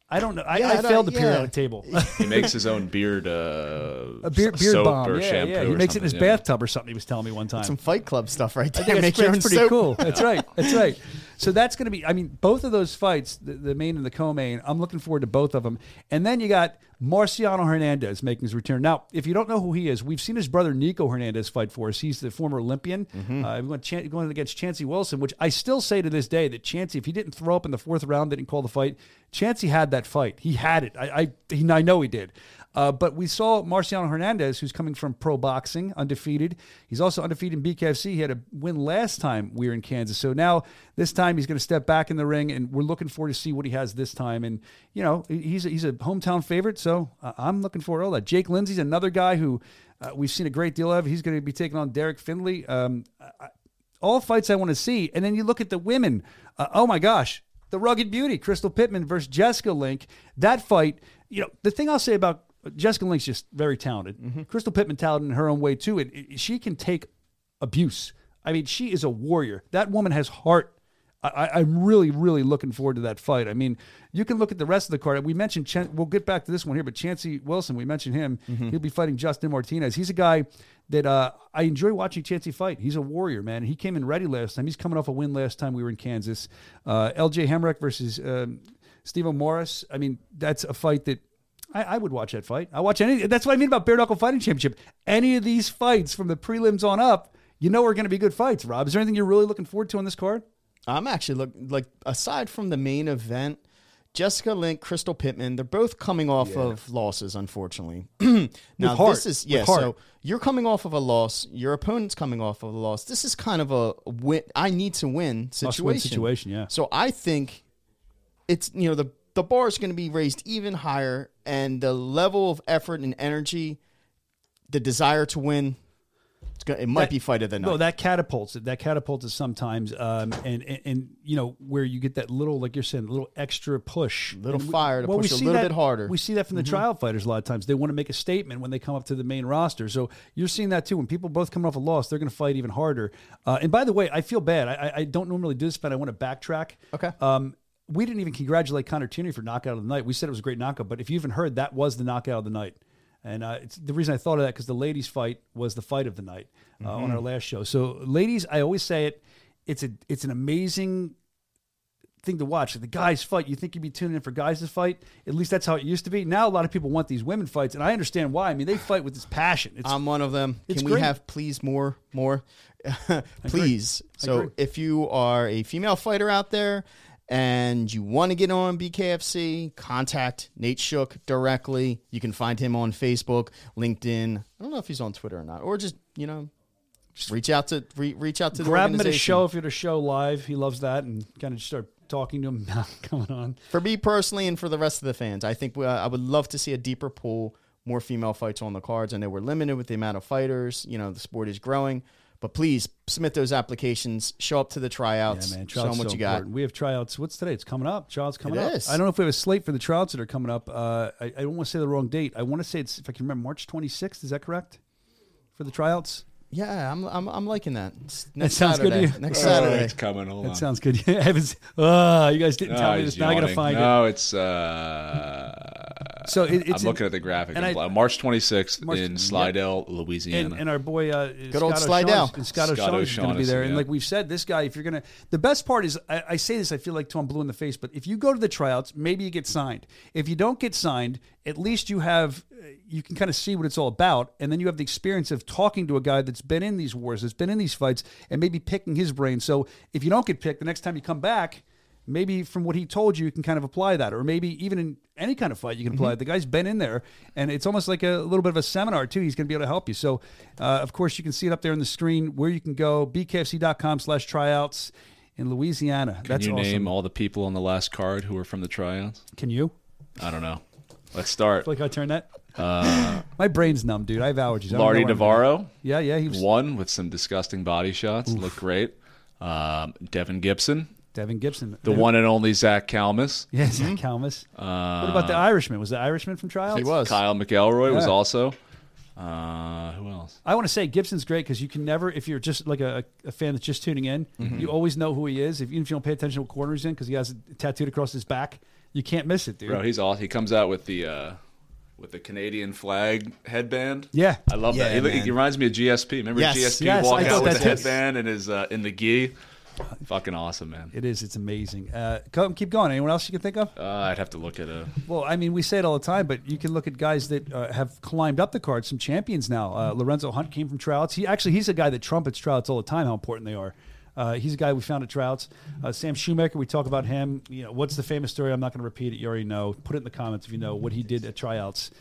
I don't know. I, Yeah, I I don't- failed the yeah. periodic table. He makes his own beard, uh, a beard, beard soap bomb. or yeah, shampoo. yeah. He or makes it in his something, yeah. bathtub or something. He was telling me one time. Some Fight Club stuff right I there. think Make that's, your own pretty soap. cool. That's right. That's right. So that's going to be. I mean, both of those fights, the, the main and the co-main. I'm looking forward to both of them. And then you got Marciano Hernandez making his return. Now, if you don't know who he is, we've seen his brother Nico Hernandez fight for us. He's the former Olympian. Uh, we went Chan- going against Chancey Wilson, which I still say to this day that Chancey, if he didn't throw up in the fourth round, didn't call the fight, Chancey had that fight. He had it. I I, he, I know he did. Uh, but we saw Marciano Hernandez, who's coming from pro boxing, undefeated. He's also undefeated in BKFC. He had a win last time we were in Kansas. So now this time he's going to step back in the ring, and we're looking forward to see what he has this time. And you know he's a, he's a hometown favorite, so uh, I'm looking forward to all that. Jake Lindsay's another guy who uh, we've seen a great deal of. He's going to be taking on Derek Findlay. Um, I- all fights I want to see. And then you look at the women. Uh, oh my gosh, the rugged beauty, Crystal Pittman versus Jessica Link. That fight, you know, the thing I'll say about Jessica Link's just very talented. Crystal Pittman talented in her own way too. And she can take abuse. I mean, she is a warrior. That woman has heart. I, I'm really, really looking forward to that fight. I mean, you can look at the rest of the card. We mentioned, Chen, we'll get back to this one here, but Chancey Wilson, we mentioned him. He'll be fighting Justin Martinez. He's a guy that uh, I enjoy watching Chancey fight. He's a warrior, man. He came in ready last time. He's coming off a win last time we were in Kansas. Uh, LJ Hemrick versus um, Steve Morris. I mean, that's a fight that I, I would watch that fight. I watch any. That's what I mean about bare knuckle fighting championship. Any of these fights from the prelims on up, you know, are going to be good fights. Rob, is there anything you're really looking forward to on this card? I'm actually look like aside from the main event, Jessica Link, Crystal Pittman, they're both coming off of losses, unfortunately. now heart. this is yeah. So you're coming off of a loss. Your opponent's coming off of a loss. This is kind of a win. I need to win situation. Must-win situation, yeah. So I think it's you know the the bar is going to be raised even higher, and the level of effort and energy, the desire to win, it's gonna, it might That- be fight of the night. No, that catapults it. That catapults it sometimes, um, and, and and you know where you get that little, like you're saying, little extra push, Little we- fire to well, we push a see little that- bit harder. We see that from the trial fighters a lot of times. They want to make a statement when they come up to the main roster. So you're seeing that too. When people both come off a loss, they're going to fight even harder. Uh, and by the way, I feel bad. I, I- I don't normally do this, but I want to backtrack. Okay. Um, we didn't even congratulate Connor Tierney for knockout of the night. We said it was a great knockout, but if you even heard, that was the knockout of the night. And uh, it's the reason I thought of that because the ladies' fight was the fight of the night uh, on our last show. So, ladies, I always say it. It's a it's an amazing thing to watch. The guys fight. You think you'd be tuning in for guys to fight? At least that's how it used to be. Now a lot of people want these women fights, and I understand why. I mean, they fight with this passion. It's I'm one of them. Can we great. have please more more please. So if you are a female fighter out there and you want to get on BKFC, contact Nate Shook directly. You can find him on Facebook, LinkedIn. I don't know if he's on Twitter or not, or just you know. Reach out to re, reach out to the grab him at a show if you're at a show live. He loves that, and kind of start talking to him coming on. For me personally, and for the rest of the fans, I think we, uh, I would love to see a deeper pool, more female fights on the cards. I know we're limited with the amount of fighters. You know, the sport is growing, but please submit those applications. Show up to the tryouts. Yeah, man. show them what so you got. We have tryouts. What's today? It's coming up. Tryouts coming It up. is. I don't know if we have a slate for the tryouts that are coming up. Uh, I, I don't want to say the wrong date. I want to say it's if I can remember March 26th. Is that correct? For the tryouts. Yeah, I'm, I'm, I'm liking that. It's That Next sounds good to Saturday. you? Next Oh, Saturday. it's coming. Hold That on. sounds good. I haven't. Uh, you guys didn't No, tell me he's this. Now I got to yawning. find it. no, it's. Uh, So it- it's I'm in- looking at the graphic. and I- March 26th March- in yep. Slidell, Louisiana. And, and our boy, uh, Good old Slidell. O'Shaughnessy- and Scott, Scott O'Shaughnessy is going to be O'Shaughnessy, there. And yeah. like we've said, this guy, if you're going to, the best part is, I, I say this, I feel like till I'm blue in the face, but if you go to the tryouts, maybe you get signed. If you don't get signed, at least you have, you can kind of see what it's all about. And then you have the experience of talking to a guy that's been in these wars, that's been in these fights, and maybe picking his brain. So if you don't get picked, the next time you come back, maybe from what he told you, you can kind of apply that, or maybe even in any kind of fight, you can apply it. The guy's been in there, and it's almost like a little bit of a seminar too. He's going to be able to help you. So, uh, of course, you can see it up there on the screen where you can go. bkfc.com/slash tryouts in Louisiana. Can That's you awesome. name all the people on the last card who were from the tryouts? Can you? I don't know. Let's start. Like I turn that. My brain's numb, dude. I have allergies. I don't know Lardy Navarro Yeah, yeah. He was won with some disgusting body shots. Looked great. Um, Devin Gibson, Devin Gibson. the one and only Zach Kalmus. Yeah, Zach Kalmus. what about the Irishman? Was the Irishman from trials? He was. Kyle McElroy was Yeah. also. Uh, who else? I want to say Gibson's great because you can never, if you're just like a, a fan that's just tuning in, Mm-hmm. you always know who he is. If, even if you don't pay attention to what corner he's in because he has it tattooed across his back, you can't miss it, dude. Bro, he's awesome. He comes out with the uh, with the Canadian flag headband. yeah. I love Yeah, that. He, he reminds me of GSP. Remember Yes. GSP Yes, walk out with the headband and his uh, in the gi? Fucking awesome, man. It is. It's amazing. Uh, come, keep going. Anyone else you can think of? Uh, I'd have to look at a. Well, I mean, we say it all the time, but you can look at guys that uh, have climbed up the card, some champions now. Uh, Lorenzo Hunt came from Trouts. He actually he's a guy that trumpets Trouts all the time. How important they are. Uh, he's a guy we found at Trouts. Uh, Sam Shoemaker, we talk about him. You know, what's the famous story? I'm not going to repeat it. You already know. Put it in the comments if you know what he did at tryouts.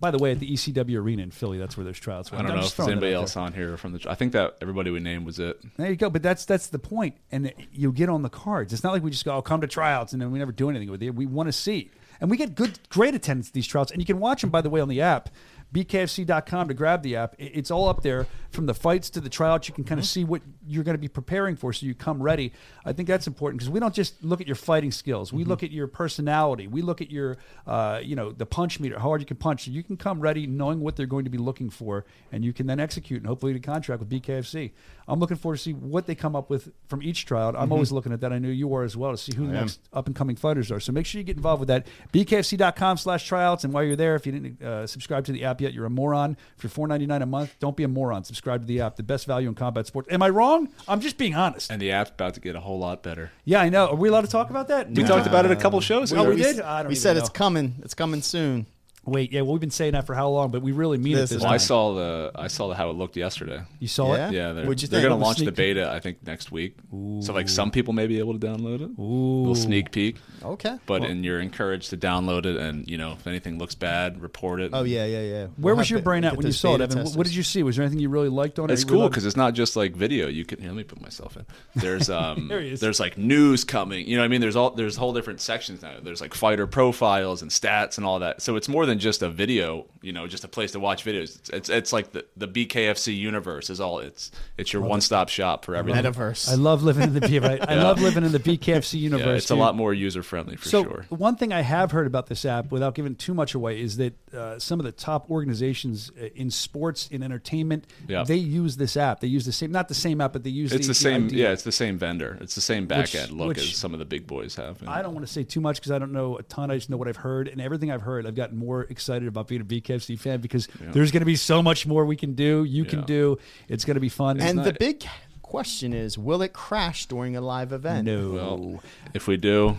By the way, at the ECW Arena in Philly, that's where those tryouts were. I don't I'm know if there's anybody else on here from the. I think that everybody we named was it. There you go. But that's that's the point. And you get on the cards. It's not like we just go, oh, come to tryouts, and then we never do anything with it. We want to see. And we get good, great attendance at these tryouts. And you can watch them, by the way, on the app, bkfc.com to grab the app. It's all up there from the fights to the tryouts. You can kind of see what you're going to be preparing for so you come ready. I think that's important because we don't just look at your fighting skills. We look at your personality. We look at your, uh, you know, the punch meter, how hard you can punch. So you can come ready knowing what they're going to be looking for, and you can then execute and hopefully get a contract with BKFC. I'm looking forward to see what they come up with from each tryout. I'm always looking at that. I know you are as well to see who the next up and coming fighters are. So make sure you get involved with that. BKFC.com slash tryouts. And while you're there, if you didn't uh, subscribe to the app yet, you're a moron. For $4.99 a month, don't be a moron. Subscribe to the app. The best value in combat sports. Am I wrong? I'm just being honest. And the app's about to get a whole lot better. Yeah, I know. Are we allowed to talk about that? We talked about it a couple uh, shows Oh, ago. we did? I don't we even said know. it's coming. It's coming soon. Wait, yeah, well, we've been saying that for how long, but we really mean This it this is- Well, I saw the I saw the, how it looked yesterday. You saw Yeah? it? Yeah, they're, What'd you they're going to launch the beta. I think next week. So like some people may be able to download it. Little sneak peek. Okay. But and you're encouraged to download it, and you know if anything looks bad, report it. Oh yeah, yeah, yeah. Where We'll was your brain at when you saw it, Evan? What- What did you see? Was there anything you really liked on it? It's cool because it's not just like video. You can here, let me put myself in. There's um There there's like news coming. You know what I mean? There's all there's whole different sections now. There's like fighter profiles and stats and all that. So it's more than just a video. You know, just a place to watch videos. It's it's, it's like the the BKFC universe is all. It's it's your one stop shop for everything. Metaverse? I love living in the B. Right? I Yeah. love living in the BKFC universe. Yeah, it's a lot more user friendly for so sure. one thing I have heard about this app, without giving too much away, is that uh, some of the top organizations uh, in sports, in entertainment, Yeah. they use this app. They use the same, not the same app, but they use It's the, the same. idea. Yeah, it's the same vendor. It's the same back Which- end look which- as some of the big boys have. And I don't want to say too much because I don't know a ton. I just know what I've heard, and everything I've heard, I've gotten more excited about being a BKFC fan because there's going to be so much more we can do. You can do. It's going to be fun. and not- the big question is, will it crash during a live event? no. Well, if we do,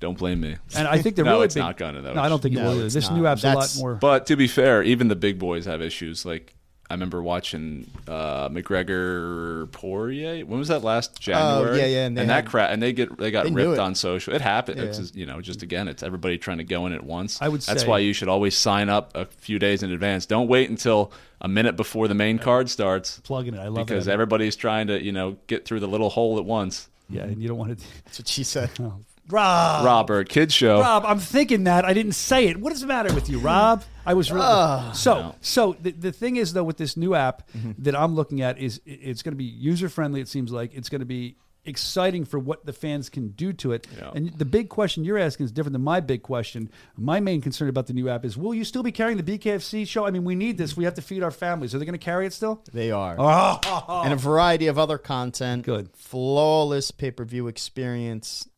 don't blame me. and I think the No, really it's big, not gonna, though. No, I don't think it will. This not. new app's That's- a lot more. But to be fair, even the big boys have issues. Like I remember watching uh, McGregor Poirier. When was that last January? Oh, yeah, yeah, and And, they that crap, and they get they got They ripped on social. It happened. It's just, you know, just again, it's everybody trying to go in at once. I would That's say- why you should always sign up a few days in advance. Don't wait until a minute before the main card starts. Plugging it, I love it. because it. everybody's trying to you know get through the little hole at once. yeah, and you don't want to. That's what she said. Rob, Robert, kids show. Rob, I'm thinking that I didn't say it. What is the matter with you, Rob? I was really so. So the, the thing is though, with this new app mm-hmm. that I'm looking at, is it- it's going to be user friendly. It seems like it's going to be exciting for what the fans can do to it. Yeah. And the big question you're asking is different than my big question. My main concern about the new app is: Will you still be carrying the BKFC show? I mean, we need this. We have to feed our families. Are they going to carry it still? They are. Oh, And a variety of other content. Good. Flawless pay per view experience.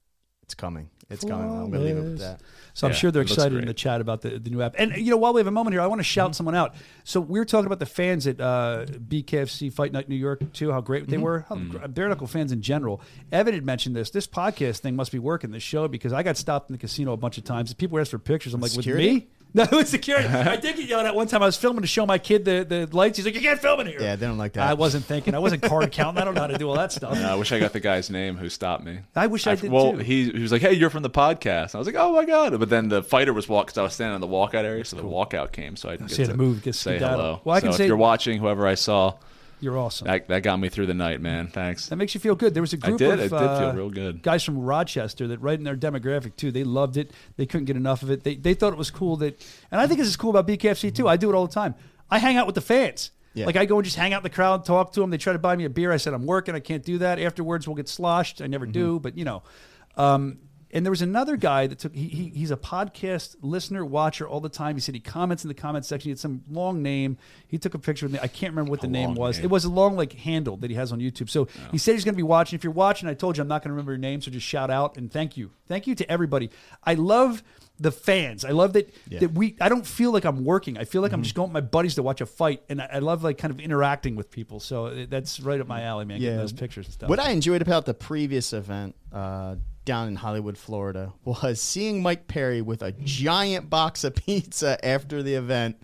It's coming. It's coming. I'm going to leave it with that. So I'm Yeah, sure they're excited in the chat about the, the new app. And you know, while we have a moment here, I want to shout Mm-hmm. someone out. So we were talking about the fans at uh, BKFC Fight Night New York too, how great Mm-hmm. they were. How, Mm. Bare knuckle fans in general. Evan had mentioned this. This podcast thing must be working this show because I got stopped in the casino a bunch of times. People asked for pictures. I'm like, Security? with me? No, it was security. I did get yelled at one time. I was filming to show my kid the, the lights. He's like, "You can't film in here." Yeah, they don't like that. I wasn't thinking. I wasn't card counting. I don't know how to do all that stuff. Uh, I wish I got the guy's name who stopped me. I wish I did well, too. he he was like, "Hey, you're from the podcast." I was like, "Oh my god!" But then the fighter was walk because I was standing in the walkout area, so the walkout came, so I didn't So get to to move, get say hello. Well, I so can if say- you're watching, whoever I saw, You're awesome. that that got me through the night, man. Thanks. That makes you feel good. There was a I group did. of It did uh, feel real good. guys from Rochester that right in their demographic too. They loved it. They couldn't get enough of it. They they thought it was cool that, and I think this is cool about BKFC too. I do it all the time. I hang out with the fans. Yeah. Like I go and just hang out in the crowd, talk to them. They try to buy me a beer. I said I'm working. I can't do that. Afterwards, we'll get sloshed. I never Mm-hmm. do, but you know. Um, And there was another guy that took. He, he he's a podcast listener, watcher all the time. He said he comments in the comment section. He had some long name. He took a picture of me. I can't remember what the name was. name. It was a long like handle that he has on YouTube. So he said he's going to be watching. If you're watching, I told you I'm not going to remember your name, so just shout out and thank you, thank you to everybody. I love the fans. I love that that we. I don't feel like I'm working. I feel like I'm just going with my buddies to watch a fight, and I, I love like kind of interacting with people. So uh, that's right up my alley, man. Getting Yeah. those pictures and stuff. What I enjoyed about the previous event uh, down in Hollywood, Florida, was seeing Mike Perry with a giant box of pizza after the event,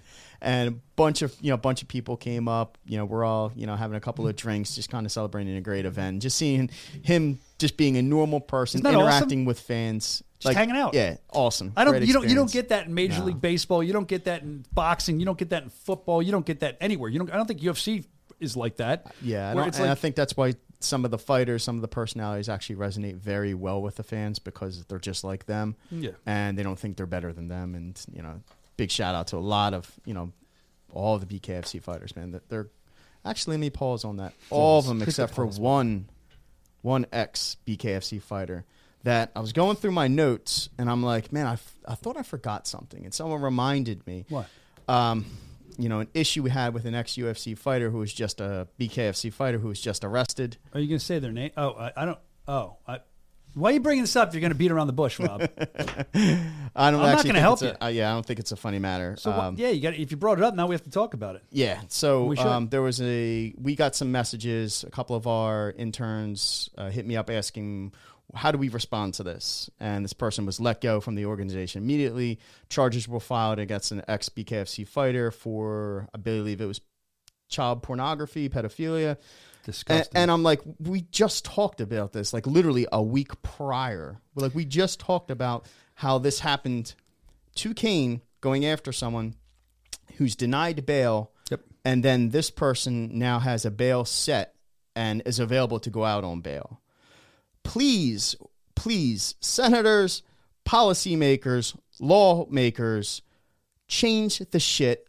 and a bunch of you know, a bunch of people came up. You know, we're all you know having a couple of drinks, just kind of celebrating a great event. Just seeing him just being a normal person, Isn't awesome? interacting with fans, Just hanging out. Yeah, awesome. I don't. Great You don't. You don't get that in Major No. League Baseball. You don't get that in boxing. You don't get that in football. You don't get that anywhere. You don't. I don't think UFC is like that. Yeah, I where don't- it's and I think that's why some of the fighters, some of the personalities actually resonate very well with the fans because they're just like them. Yeah. and they don't think they're better than them. And you know, big shout out to a lot of you know all the BKFC fighters, man. That they're actually let me pause on that. All of them except for one, one ex BKFC fighter. That I was going through my notes and I'm like, man, I, f- I thought I forgot something, and someone reminded me what? um, you know, an issue we had with an ex UFC fighter who was just a BKFC fighter who was just arrested. Are you going to say their name? Oh, I, I don't. Oh, I, why are you bringing this up? if You're going to beat around the bush, Rob. I don't I'm not gonna help you. a- uh, yeah, I don't think it's a funny matter. So Um, yeah, you got. If you brought it up, now we have to talk about it. Yeah. So um, there was a we got some messages. A couple of our interns uh, hit me up asking, "How do we respond to this?" And this person was let go from the organization immediately. Charges were filed against an ex BKFC fighter for I believe it was child pornography, pedophilia. And, Disgusting. and I'm like, we just talked about this, like literally a week prior. Like we just talked about how this happened to Cain going after someone who's denied bail, Yep. and then this person now has a bail set and is available to go out on bail. Please, please, senators, policymakers, lawmakers, change the shit.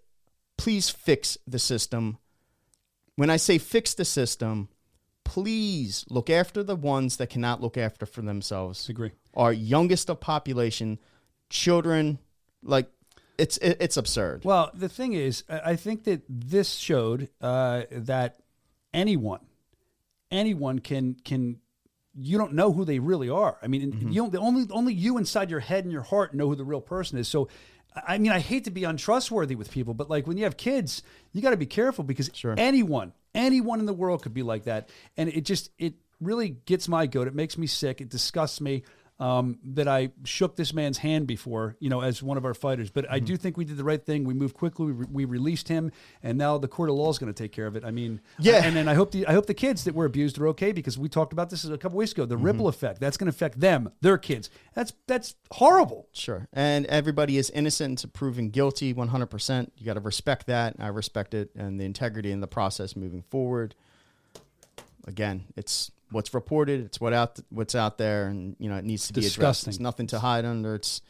Please fix the system. When I say fix the system, please look after the ones that cannot look after for themselves. Agree. Our youngest of population, children, like it's it's absurd. Well, the thing is, I I think that this showed uh, that anyone, anyone can can. You don't know who they really are. I mean, Mm-hmm. you don't. The only only you inside your head and your heart know who the real person is. So, I mean, I hate to be untrustworthy with people, but like when you have kids, you got to be careful because anyone, anyone in the world could be like that, and it just it really gets my goat. It makes me sick. It disgusts me um, that I shook this man's hand before, you know, as one of our fighters. But I do think we did the right thing. We moved quickly. We, we released him, and now the court of law is going to take care of it. I mean, Yeah. and then I hope the I hope the kids that were abused are okay because we talked about this a couple weeks ago. The ripple effect that's going to affect them, their kids. That's that's horrible. Sure. And everybody is innocent until proven guilty 100%. You got to respect that. I respect it and the integrity in the process moving forward. Again, it's what's reported, it's what out what's out there and you know, it needs to be addressed. Disgusting. It's nothing to hide under. It's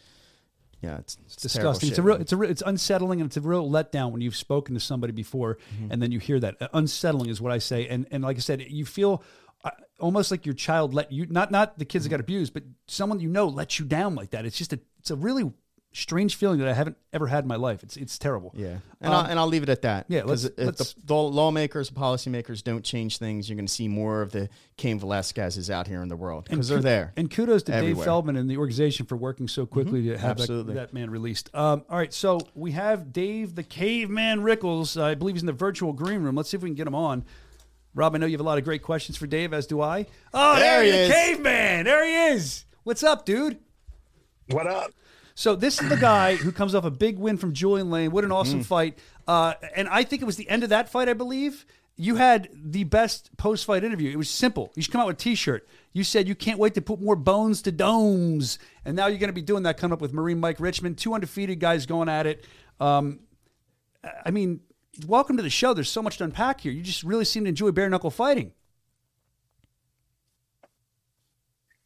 yeah, it's, it's, terrible disgusting. It's a real, it's a real, it's unsettling, and it's a real letdown when you've spoken to somebody before, Mm-hmm. and then you hear that. Uh, unsettling is what I say, and and like I said, you feel uh, almost like your child let you not not the kids that got abused, but someone you know let you down like that. It's just a it's a really strange feeling that I haven't ever had in my life. It's it's terrible. Yeah, and, Um, I'll, and I'll leave it at that. yeah, 'Cause let's- if let's- the, the lawmakers, policymakers don't change things, you're going to see more of the Cain Velasquez's out here in the world because they're there. And kudos to Dave Everywhere. Mm-hmm. Feldman and the organization for working so quickly to have that, that man released. Um, all right, so we have Dave the Caveman Rickels. I believe he's in the virtual green room. Let's see if we can get him on. Rob, I know you have a lot of great questions for Dave, as do I. Oh, there, There he he is. is. Caveman. There he is. What's up, dude? What up? So this is the guy who comes off a big win from Julian Lane. What an awesome Mm. fight! Uh, and I think it was the end of that fight. I believe you had the best post-fight interview. It was simple. You should come out with a T-shirt. You said you can't wait to put more bones to domes, and now you're going to be doing that. Coming up with Marine Mike Richmond, two undefeated guys going at it. Um, I mean, welcome to the show. There's so much to unpack here. You just really seem to enjoy bare knuckle fighting.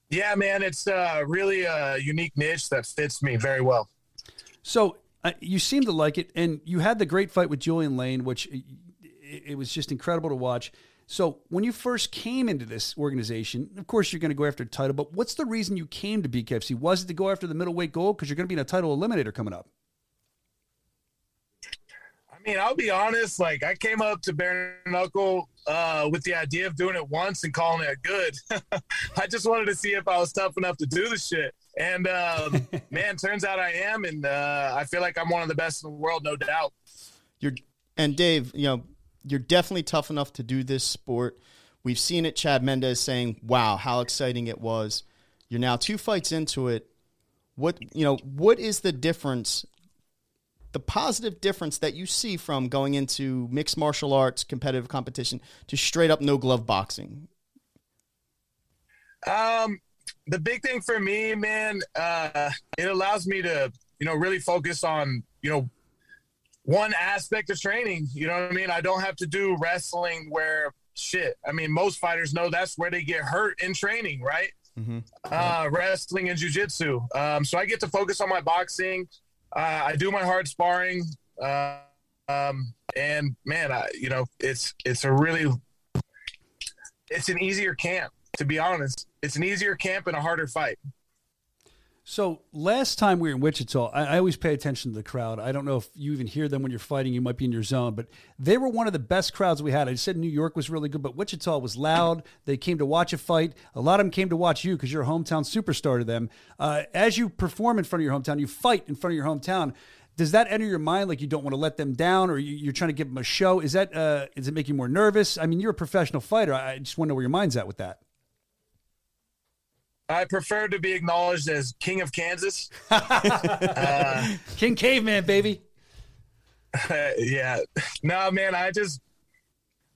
Yeah, man, it's uh, really a unique niche that fits me very well. So uh, you seem to like it, and you had the great fight with Julian Lane, which uh, it, it was just incredible to watch. So when you first came into this organization, of course you're going to go after a title, but what's the reason you came to BKFC? Was it to go after the middleweight gold because you're going to be in a title eliminator coming up? I mean, I'll be honest. Like, I came up to bare knuckle uh, with the idea of doing it once and calling it good. I just wanted to see if I was tough enough to do the shit. And um, man, turns out I am, and uh, I feel like I'm one of the best in the world, no doubt. You're and Dave, you know, you're definitely tough enough to do this sport. We've seen it. Chad Mendes saying, "Wow, how exciting it was." You're now two fights into it. What you know? What is the difference? The positive difference that you see from going into mixed martial arts competitive competition to straight up no glove boxing. Um, the big thing for me, man, uh, it allows me to, you know, really focus on, you know, one aspect of training. You know what I mean? I don't have to do wrestling where shit. I mean, most fighters know that's where they get hurt in training, right? Mm-hmm. Uh, wrestling and jujitsu. Um, so I get to focus on my boxing. Uh, I do my hard sparring. Uh, um, and man, I, you know, it's, it's a really, it's an easier camp, to be honest. It's an easier camp and a harder fight. So last time we were in Wichita, I, I, always pay attention to the crowd. I don't know if you even hear them when you're fighting. You might be in your zone, but they were one of the best crowds we had. I said New York was really good, but Wichita was loud. They came to watch a fight. A lot of them came to watch you because you're a hometown superstar to them. Uh, as you perform in front of your hometown, you fight in front of your hometown. Does that enter your mind like you don't want to let them down, or you, are trying to give them a show? Is that uh, does it make you more nervous? I mean, you're a professional fighter. I just want to know where your mind's at with that. I prefer to be acknowledged as King of Kansas. uh, King Caveman, baby. Uh, yeah. No, man, I just,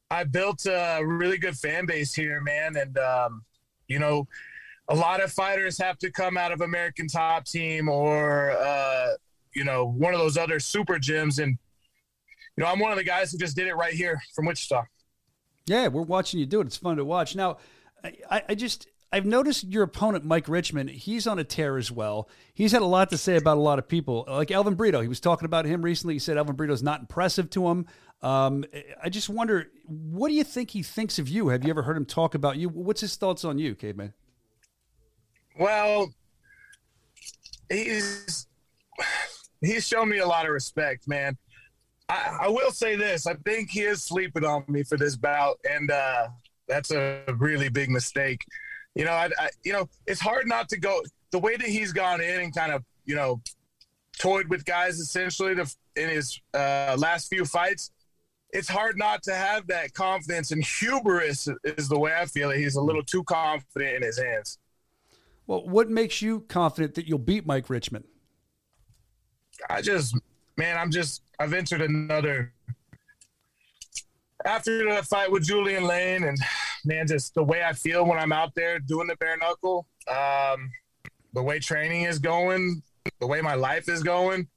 I built a really good fan base here, man. And, um, you know, a lot of fighters have to come out of American Top Team or, uh, you know, one of those other super gyms. And, you know, I'm one of the guys who just did it right here from Wichita. Yeah, we're watching you do it. It's fun to watch. Now, I, I just I've noticed your opponent, Mike Richmond, he's on a tear as well. He's had a lot to say about a lot of people, like Elvin Brito. He was talking about him recently. He said Elvin Brito's not impressive to him. Um, I just wonder, what do you think he thinks of you? Have you ever heard him talk about you? What's his thoughts on you, Caveman? Well, he's he's shown me a lot of respect, man. I, I will say this: I think he is sleeping on me for this bout, and uh, that's a really big mistake. You know, I, I, you know, it's hard not to go the way that he's gone in and kind of, you know, toyed with guys essentially to, in his uh, last few fights. It's hard not to have that confidence and hubris is the way I feel it. He's a little too confident in his hands. Well, what makes you confident that you'll beat Mike Richmond? I just, man, I'm just, I've entered another. After the fight with Julian Lane and man, just the way I feel when I'm out there doing the bare knuckle, um, the way training is going, the way my life is going,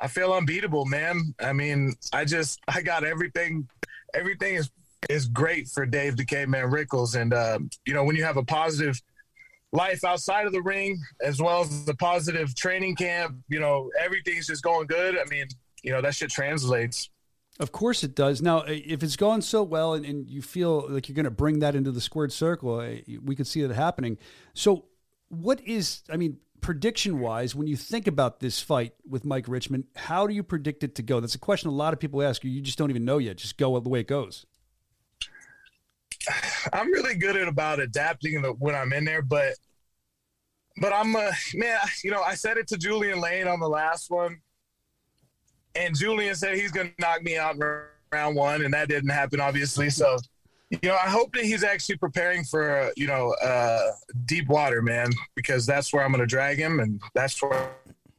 I feel unbeatable, man. I mean, I just I got everything. Everything is is great for Dave the Caveman Rickels, and um, you know when you have a positive life outside of the ring as well as the positive training camp, you know everything's just going good. I mean, you know that shit translates. Of course it does. Now, if it's going so well and, and you feel like you're going to bring that into the squared circle, we could see that happening. So, what is, I mean, prediction wise, when you think about this fight with Mike Richmond, how do you predict it to go? That's a question a lot of people ask you. You just don't even know yet. Just go the way it goes. I'm really good at about adapting when I'm in there, but but I'm a man, you know, I said it to Julian Lane on the last one and Julian said he's going to knock me out in round one, and that didn't happen, obviously. So, you know, I hope that he's actually preparing for, you know, uh, deep water, man, because that's where I'm going to drag him, and that's where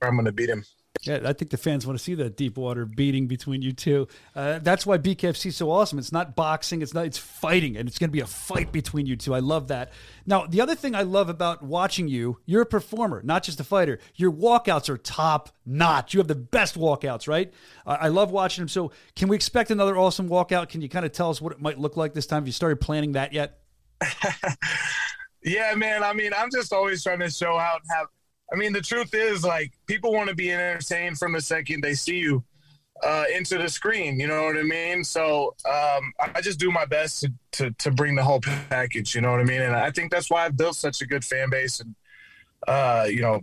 I'm going to beat him. Yeah, I think the fans want to see that deep water beating between you two. Uh, that's why BKFC is so awesome. It's not boxing, it's not it's fighting, and it's going to be a fight between you two. I love that. Now, the other thing I love about watching you, you're a performer, not just a fighter. Your walkouts are top notch. You have the best walkouts, right? I love watching them. So, can we expect another awesome walkout? Can you kind of tell us what it might look like this time? Have you started planning that yet? yeah, man. I mean, I'm just always trying to show out and have I mean, the truth is, like, people want to be entertained from the second they see you. uh, into the screen. You know what I mean? So um, I just do my best to, to, to bring the whole package. You know what I mean? And I think that's why I've built such a good fan base and uh, you know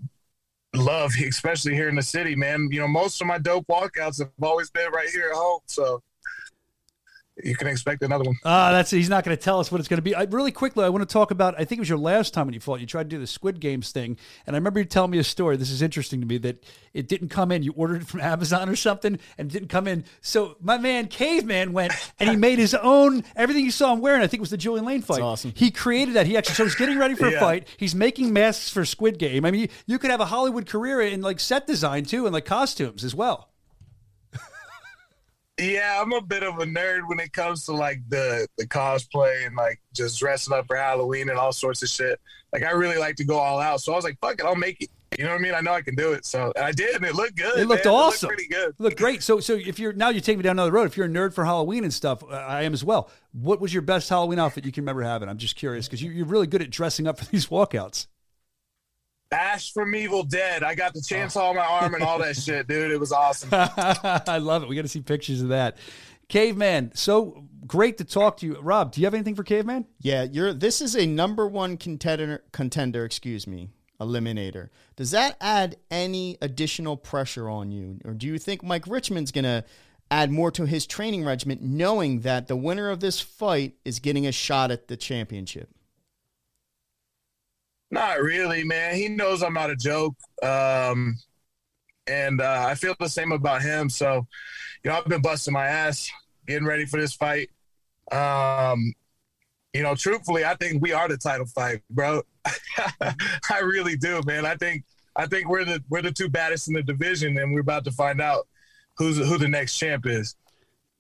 love, especially here in the city, man. You know, most of my dope walkouts have always been right here at home. So you can expect another one. Ah, that's he's not going to tell us what it's going to be. I, really quickly, I want to talk about. I think it was your last time when you fought. You tried to do the Squid Games thing, and I remember you telling me a story. This is interesting to me that it didn't come in. You ordered it from Amazon or something, and it didn't come in. So my man Caveman went and he made his own. Everything you saw him wearing, I think, was the Julian Lane fight. That's awesome. He created that. He actually so he's getting ready for a fight. He's making masks for Squid Game. I mean, you, you could have a Hollywood career in like set design too, and like costumes as well. Yeah, I'm a bit of a nerd when it comes to like the the cosplay and like just dressing up for Halloween and all sorts of shit. Like I really like to go all out. So I was like, fuck it, I'll make it. You know what I mean? I know I can do it. So and I did, and it looked good. It looked man. awesome. pretty good. Look great. So, so if you're now you're taking me down another road. If you're a nerd for Halloween and stuff, I am as well. What was your best Halloween outfit you can remember having? I'm just curious because you, you're really good at dressing up for these walkouts. Ash from Evil Dead. I got the oh. chainsaw on my arm and all that shit, dude. It was awesome. I love it. We got to see pictures of that. Caveman, so great to talk to you. Rob, do you have anything for Caveman? Yeah, you're. This is a number one contender. Contender, excuse me, eliminator. Does that add any additional pressure on you, or do you think Mike Richmond's gonna add more to his training regimen, knowing that the winner of this fight is getting a shot at the championship? Not really, man. He knows I'm not a joke. Um, and uh, I feel the same about him. So, you know, I've been busting my ass getting ready for this fight. Um, you know, truthfully, I think we are the title fight, bro. I really do, man. I think I think we're the we're the two baddest in the division, and we're about to find out who's who the next champ is.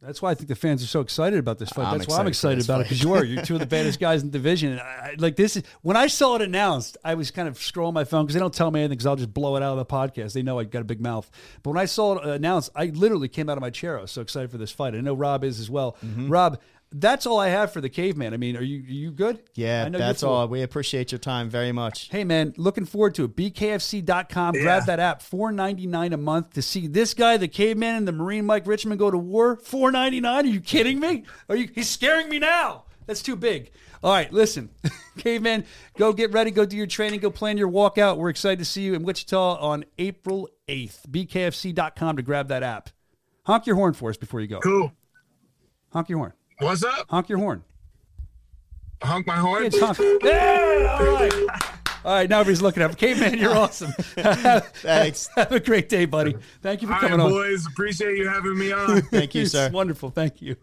That's why I think the fans are so excited about this fight. I'm That's why I'm excited about it because you are. You're two of the baddest guys in the division. And I- like this is when I saw it announced, I was kind of scrolling my phone because they don't tell me anything because I'll just blow it out of the podcast. They know I got a big mouth. But when I saw it announced, I literally came out of my chair. I was so excited for this fight. I know Rob is as well. Mm-hmm. Rob, that's all I have for the caveman. I mean, are you are you good? Yeah, I know that's all. We appreciate your time very much. Hey man, looking forward to it. BKFC.com. Yeah. Grab that app. Four ninety nine a month to see this guy, the caveman, and the Marine Mike Richmond go to war. Four ninety nine. Are you kidding me? Are you? He's scaring me now. That's too big. All right, listen, caveman, go get ready. Go do your training. Go plan your walkout. We're excited to see you in Wichita on April eighth. BKFC.com to grab that app. Honk your horn for us before you go. Cool. Honk your horn. What's up? Honk your horn. Honk my horn. It's honk. Yeah, all right. All right, now everybody's looking up. Caveman, you're awesome. Thanks. Have a great day, buddy. Thank you for All right, coming on. boys. Appreciate you having me on. Thank you, It's sir. Wonderful. Thank you.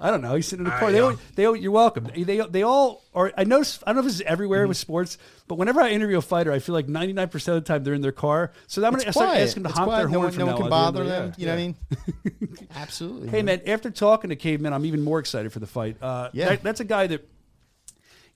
I don't know. He's sitting in the All car. They, y'all. they, all, you're welcome. They, they, they all are. I notice. I don't know if this is everywhere Mm-hmm. with sports, but whenever I interview a fighter, I feel like 99 percent of the time they're in their car. So I'm going to start asking them to It's honk quiet. their no horn one, no one can bother them. You know what I mean? Absolutely. Hey man, after talking to Caveman, I'm even more excited for the fight. Uh, Yeah. that- that's a guy that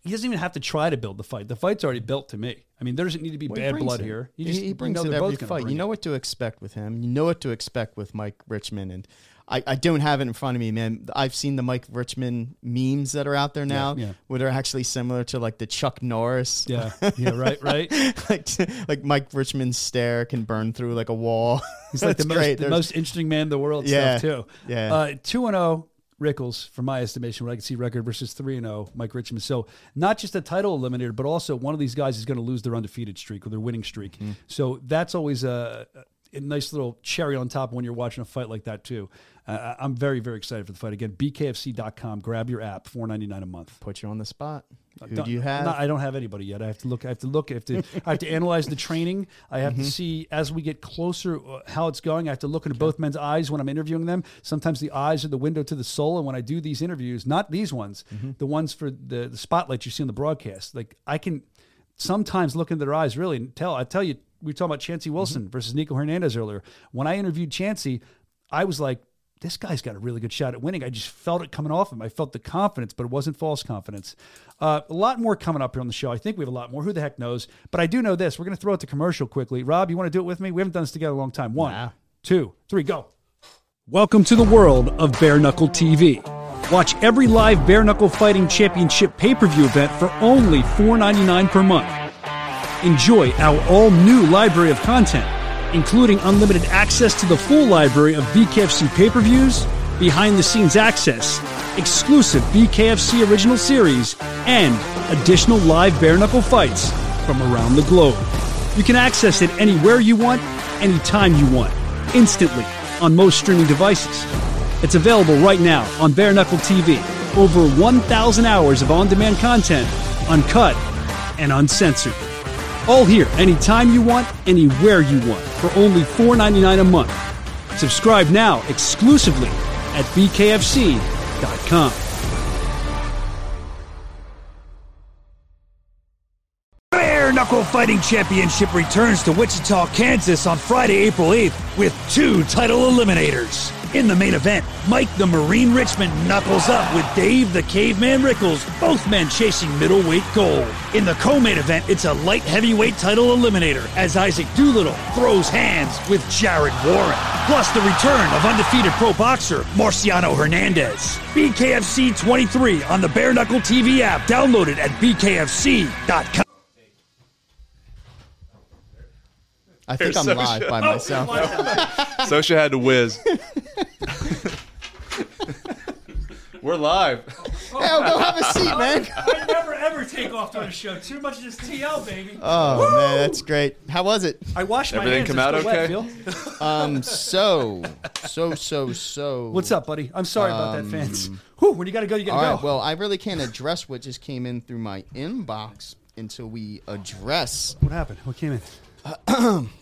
he doesn't even have to try to build the fight. The fight's already built to me. I mean, there doesn't need to be Well, bad blood it. here. He, just- he brings know it every fight. You know what to expect with him. You know what to expect with Mike Richmond, and I, I don't have it in front of me, man. I've seen the Mike Richmond memes that are out there now, yeah. where they're actually similar to like the Chuck Norris. Yeah, yeah, right, right. like like Mike Richmond's stare can burn through like a wall. He's like the most, the most interesting man in the world Yeah, stuff too. yeah. Uh, two and zero Rickels, from my estimation, what I can see record versus three and zero Mike Richmond. So not just a title eliminator, but also one of these guys is going to lose their undefeated streak or their winning streak. Mm-hmm. So that's always a, a nice little cherry on top when you're watching a fight like that too. Uh, I'm very very excited for the fight. Again, BKFC.com. Grab your app, four ninety nine a month. Put you on the spot. Who Don't- you have? No, I don't have anybody yet. I have to look. I have to look. I have to. I have to analyze the training. I have Mm-hmm. to see as we get closer uh, how it's going. I have to look into both men's eyes when I'm interviewing them. Sometimes the eyes are the window to the soul. And when I do these interviews, not these ones, Mm-hmm. the ones for the, the spotlight you see on the broadcast, like I can sometimes look into their eyes really and tell. I tell you, we were talking about Chancey Mm-hmm. Wilson versus Nico Hernandez earlier. When I interviewed Chancey, I was like, this guy's got a really good shot at winning. I just felt it coming off him. I felt the confidence, but it wasn't false confidence. Uh, a lot more coming up here on the show. I think we have a lot more. Who the heck knows? But I do know this. We're going to throw it to commercial quickly. Rob, you want to do it with me? We haven't done this together in a long time. One, Nah. two, three, go. Welcome to the world of Bare Knuckle TV. Watch every live Bare Knuckle Fighting Championship pay per view event for only $4.99 per month. Enjoy our all new library of content, including unlimited access to the full library of BKFC pay per views, behind the scenes access, exclusive BKFC original series, and additional live bare knuckle fights from around the globe. You can access it anywhere you want, anytime you want, instantly on most streaming devices. It's available right now on Bare Knuckle TV. Over 1,000 hours of on demand content, uncut and uncensored. All here anytime you want, anywhere you want, for only $4.99 a month. Subscribe now exclusively at bkfc.com. Bare Knuckle Fighting Championship returns to Wichita, Kansas on Friday, April 8th with two title eliminators. In the main event, Mike the Marine Richmond knuckles up with Dave the Caveman Rickels, both men chasing middleweight gold. In the co-main event, it's a light heavyweight title eliminator as Isaac Doolittle throws hands with Jared Warren. Plus the return of undefeated pro boxer Marciano Hernandez. BKFC 23 on the Bare Knuckle TV app. Downloaded at bkfc.com. I think I'm live by myself. Sosha had to whiz. We're live. Hell, go have a seat, man. I never ever take off during a show. Too much of this TL, baby. Oh man, that's great. How was it? I washed my Everything hands. come It's out still wet, okay? Phil. Um, so, so, so, so. What's up, buddy? I'm sorry about that, fans. Whew, when you gotta go, you gotta right. go. Well, I really can't address what just came in through my inbox until we address. what happened? What came in?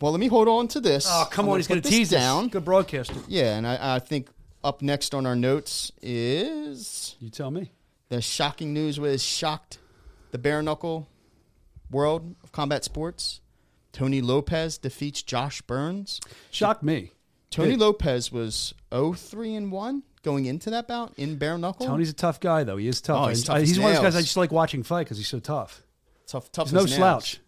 Well, let me hold on to this. Oh, come I'm on, he's gonna put tease down. Good broadcaster. Yeah, and I, I think up next on our notes is You tell me. the shocking news was shocked the bare knuckle world of combat sports. Tony Lopez defeats Josh Burns. Shocked me. Tony. Lopez was 0-3 and 1 going into that bout in bare knuckle. Tony's a tough guy, though. He is tough. Oh, he's tough as he's one of those guys I just like watching fight because he's so tough. tough, tough no nails. slouch.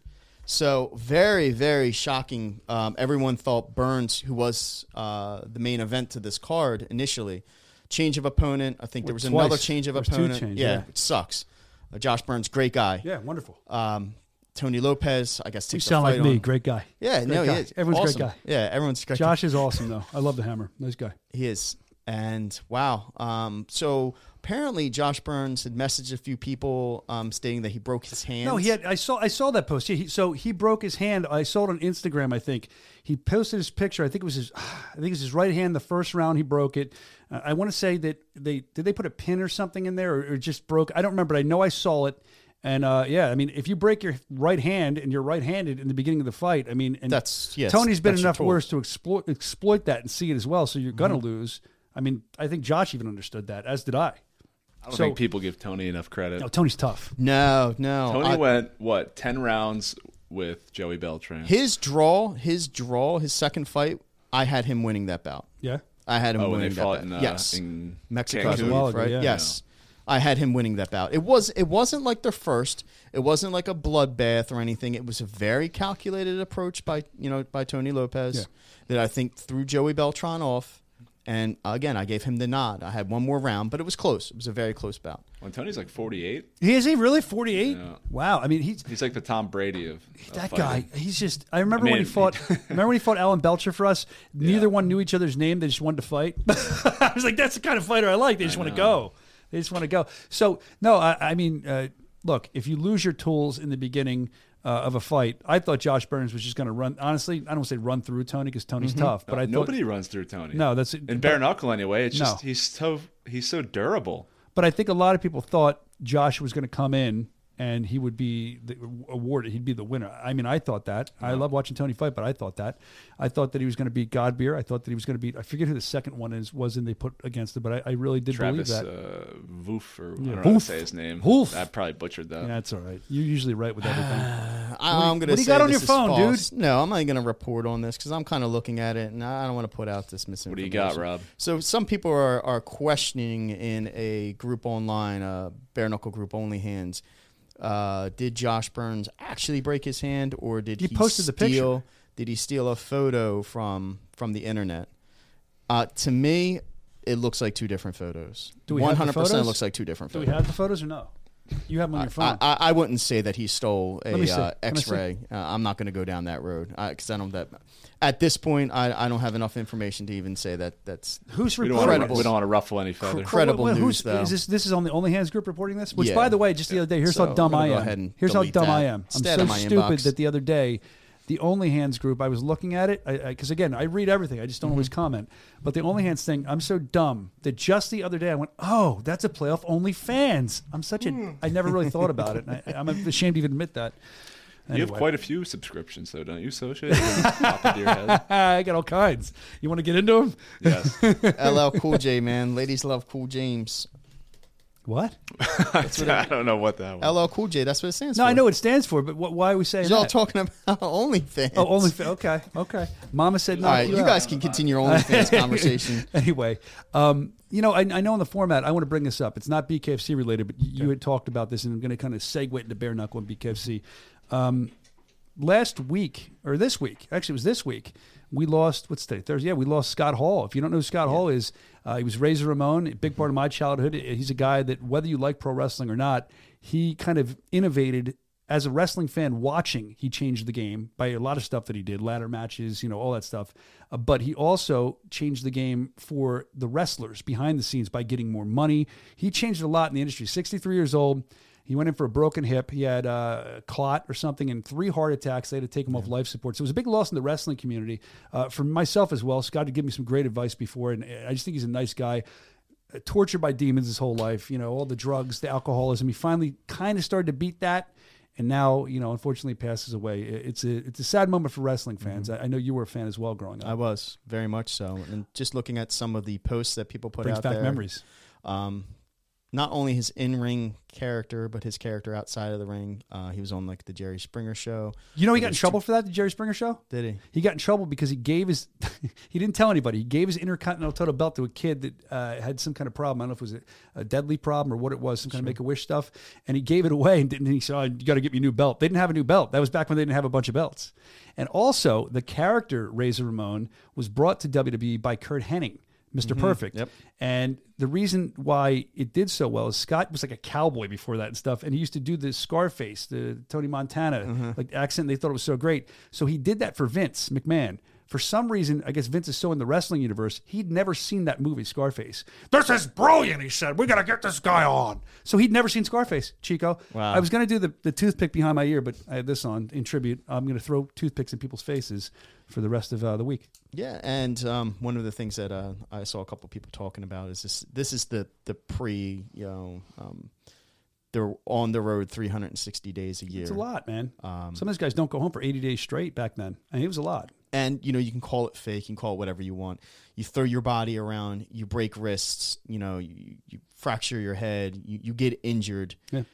So very, very shocking. Um, everyone thought Burns, who was uh, the main event to this card initially, change of opponent. I think there was Twice. another change of There was two opponent. change, yeah, yeah. it sucks. Uh, Josh Burns, great guy. Yeah, wonderful. Um, Tony Lopez, I guess You sound like fight me. Great guy. Yeah, Great no, guy. he is. Everyone's awesome. great guy. Yeah, everyone's a great. Josh is awesome, though. I love the hammer. Nice guy. He is. And wow. Um, so apparently Josh Burns had messaged a few people um, stating that he broke his hand. No, he had. I saw. I saw that post. Yeah, he, so he broke his hand. I saw it on Instagram. I think he posted his picture. I think it was his. I think it was his right hand. The first round, he broke it. Uh, I want to say that they did they put a pin or something in there, or, or just broke. I don't remember. But I know I saw it. And uh, yeah, I mean, if you break your right hand and you're right-handed in the beginning of the fight, I mean, and That's- yes, Tony's been enough worse to exploit exploit that and see it as well. So you're gonna Mm-hmm. lose. I mean, I think Josh even understood that, as did I. I don't So- think people give Tony enough credit. No, Tony's tough. No, no. Tony I- went what ten rounds with Joey Beltran. his draw, his draw, his second fight, I had him winning that bout. Yeah. I had him oh, when winning they that fought bout. in uh, yes, in Mexico, I Cancun. believe, while ago, right? yeah. Yes, I had him winning that bout. It was it wasn't like the first. It wasn't like a bloodbath or anything. It was a very calculated approach by you know by Tony Lopez Yeah. that I think threw Joey Beltran off. And again, I gave him the nod. I had one more round, but it was close. It was a very close bout. When Tony's like forty eight, He is he really 48? Yeah. Wow. I mean, he's he's like the Tom Brady of, of that fighting. guy. He's just. I remember I when he mean, fought. remember when he fought Alan Belcher for us? Neither one knew each other's name. They just wanted to fight. I was like, that's the kind of fighter I like. They just want to go. They just want to go. So no, I, I mean, uh, look, if you lose your tools in the beginning. Uh, of a fight, I thought Josh Burns was just going to run. Honestly, I don't say run through Tony because Tony's tough, but I thought Nobody runs through Tony. No, that's- in bare knuckle anyway. It's just No. he's so he's so durable. But I think a lot of people thought Josh was going to come in and he would be the, awarded. He'd be the winner. I mean, I thought that. I love watching Tony fight, but I thought that. I thought that he was going to beat Godbeer. I thought that he was going to beat. I forget who the second one is was, and they put against it. But I, I really did Travis believe that. uh, Voof or I don't Yeah, know how to say his name. Voof. I probably butchered that. yeah, that's all right. You're usually right with everything. I, what, I'm going to what do you got on your phone, false. dude? No, I'm not going to report on this because I'm kind of looking at it, and I don't want to put out this misinformation. What do you got, Rob? So some people are, are questioning in a group online, uh, bare knuckle group only hands. Uh, did Josh Burns actually break his hand, or did He he, posted the picture. Did he steal a photo from from the internet? Uh, to me, it looks like two different photos. Do we have One hundred percent looks like two different photos. Do we have the photos or no? You have them on your phone. I, I, I wouldn't say that he stole a uh, Let me see. X-ray. Uh, I'm not going to go down that road because I don't that. At this point, I, I don't have enough information to even say that that's Who's We don't, reporting want to, we don't want to ruffle any feathers. credible Wait, wait, news, who's- though. Is this this is on the Only Hands group reporting this? Which, Yeah. by the way, just the other day, here's So, how dumb I'm go ahead and Here's how dumb that. I am. I'm Instead so my stupid inbox. that the other day, the Only Hands group, I was looking at it because again, I read everything. I just don't always Mm-hmm. comment. But the Only Hands thing, I'm so dumb that just the other day I went, "Oh, that's a playoff only fans." I'm such a. I never really thought about it. And I, I'm ashamed to even admit that. You have quite a few subscriptions, though, don't you, Socia? Pop into your head. I got all kinds. You want to get into them? Yes. LL Cool J, man. Ladies love Cool James. What? I don't know what that was. LL Cool J. That's what it stands No, for. I know what it stands for, but what, why are we saying Y'all that? talking about OnlyFans. oh, only okay, okay. Mama said no. All right, you guys can continue your OnlyFans conversation. anyway, um, you know, I, I know in the format, I want to bring this up. It's not BKFC related, but you had talked about this, and I'm going to kind of segue into bare knuckle and BKFC. Um, last week, or this week, actually, it was this week, we lost, what's today? Thursday? Yeah, we lost Scott Hall. If you don't know who Scott Hall is, uh, he was Razor Ramon, a big part of my childhood. He's a guy that, whether you like pro wrestling or not, he kind of innovated as a wrestling fan watching, he changed the game by a lot of stuff that he did, ladder matches, you know, all that stuff. Uh, but he also changed the game for the wrestlers behind the scenes by getting more money. He changed a lot in the industry. 63 years old. He went in for a broken hip. He had uh, a clot or something and three heart attacks. They had to take him off life support. So it was a big loss in the wrestling community. Uh, for myself as well, Scott had given me some great advice before, and I just think he's a nice guy uh, tortured by demons his whole life, you know, all the drugs, the alcoholism. He finally kind of started to beat that. And now, you know, unfortunately passes away. It's a it's a sad moment for wrestling fans. I, I know you were a fan as well growing up. I was very much so, and just looking at some of the posts that people put Brings out back there, memories. Um, not only his in-ring character, but his character outside of the ring. Uh, he was on like the Jerry Springer show. You know, he got in trouble for that, the Jerry Springer show? Did he? He got in trouble because he gave his, he didn't tell anybody. He gave his Intercontinental title belt to a kid that uh, had some kind of problem. I don't know if it was a, a deadly problem or what it was, some kind of make a wish stuff. And he gave it away and didn't. He said, oh, "You got to get me a new belt." They didn't have a new belt. That was back when they didn't have a bunch of belts. And also, the character Razor Ramon was brought to WWE by Curt Hennig. Mister mm-hmm. Perfect. Yep. And the reason why it did so well is Scott was like a cowboy before that and stuff. And he used to do the Scarface, the Tony Montana mm-hmm. like accent. They thought it was so great. So he did that for Vince McMahon. For some reason, I guess Vince is so in the wrestling universe, he'd never seen that movie, Scarface. This is brilliant, he said. We got to get this guy on. So he'd never seen Scarface, Chico. Wow. I was going to do the, the toothpick behind my ear, but I had this on in tribute. I'm going to throw toothpicks in people's faces for the rest of uh, the week. Yeah, and um, one of the things that uh, I saw a couple people talking about is this. This is the the pre, you know, um, they're on the road 360 days a year. It's a lot, man. Um, Some of these guys don't go home for 80 days straight back then. I mean, it was a lot. And you know you can call it fake, you can call it whatever you want. You throw your body around, you break wrists, you know, you, you fracture your head, you, you get injured, Yeah.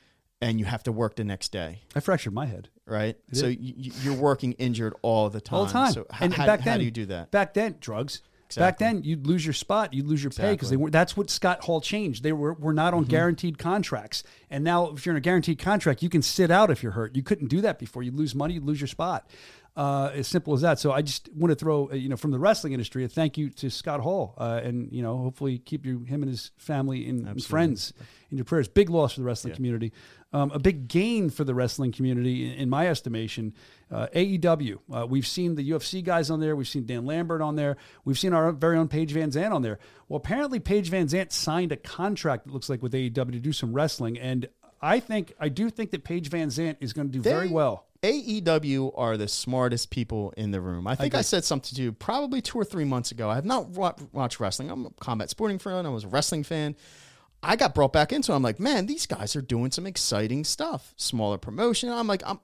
and you have to work the next day, I fractured my head right? I So you, you're working injured all the time. all the time. So how, and how, back how then, do you do that? Back then, drugs. Back then, you'd lose your spot, you'd lose your pay because they were. That's what Scott Hall changed. They were were not on Mm-hmm. guaranteed contracts, and now if you're in a guaranteed contract, you can sit out if you're hurt. You couldn't do that before. You'd lose money, you'd lose your spot. Uh, as simple as that. So I just want to throw, uh, you know, from the wrestling industry, a thank you to Scott Hall, uh, and you know, hopefully keep you him and his family and, and friends in your prayers. Big loss for the wrestling community, um, a big gain for the wrestling community, in, in my estimation. Uh, AEW, uh, we've seen the UFC guys on there, we've seen Dan Lambert on there, we've seen our very own Paige Van Zant on there. Well, apparently Paige Van Zant signed a contract. It looks like with AEW to do some wrestling, and I think I do think that Paige Van Zant is going to do very well. AEW are the smartest people in the room. I think I, agree. said something to you probably two or three months ago. I have not wa- watched wrestling. I'm a combat sporting fan. I was a wrestling fan. I got brought back into. it. I'm like, man, these guys are doing some exciting stuff. Smaller promotion. I'm like, I'm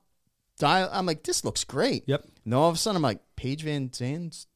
dial. I'm like, this looks great. Yep. And all of a sudden, I'm like, Paige Van Zant's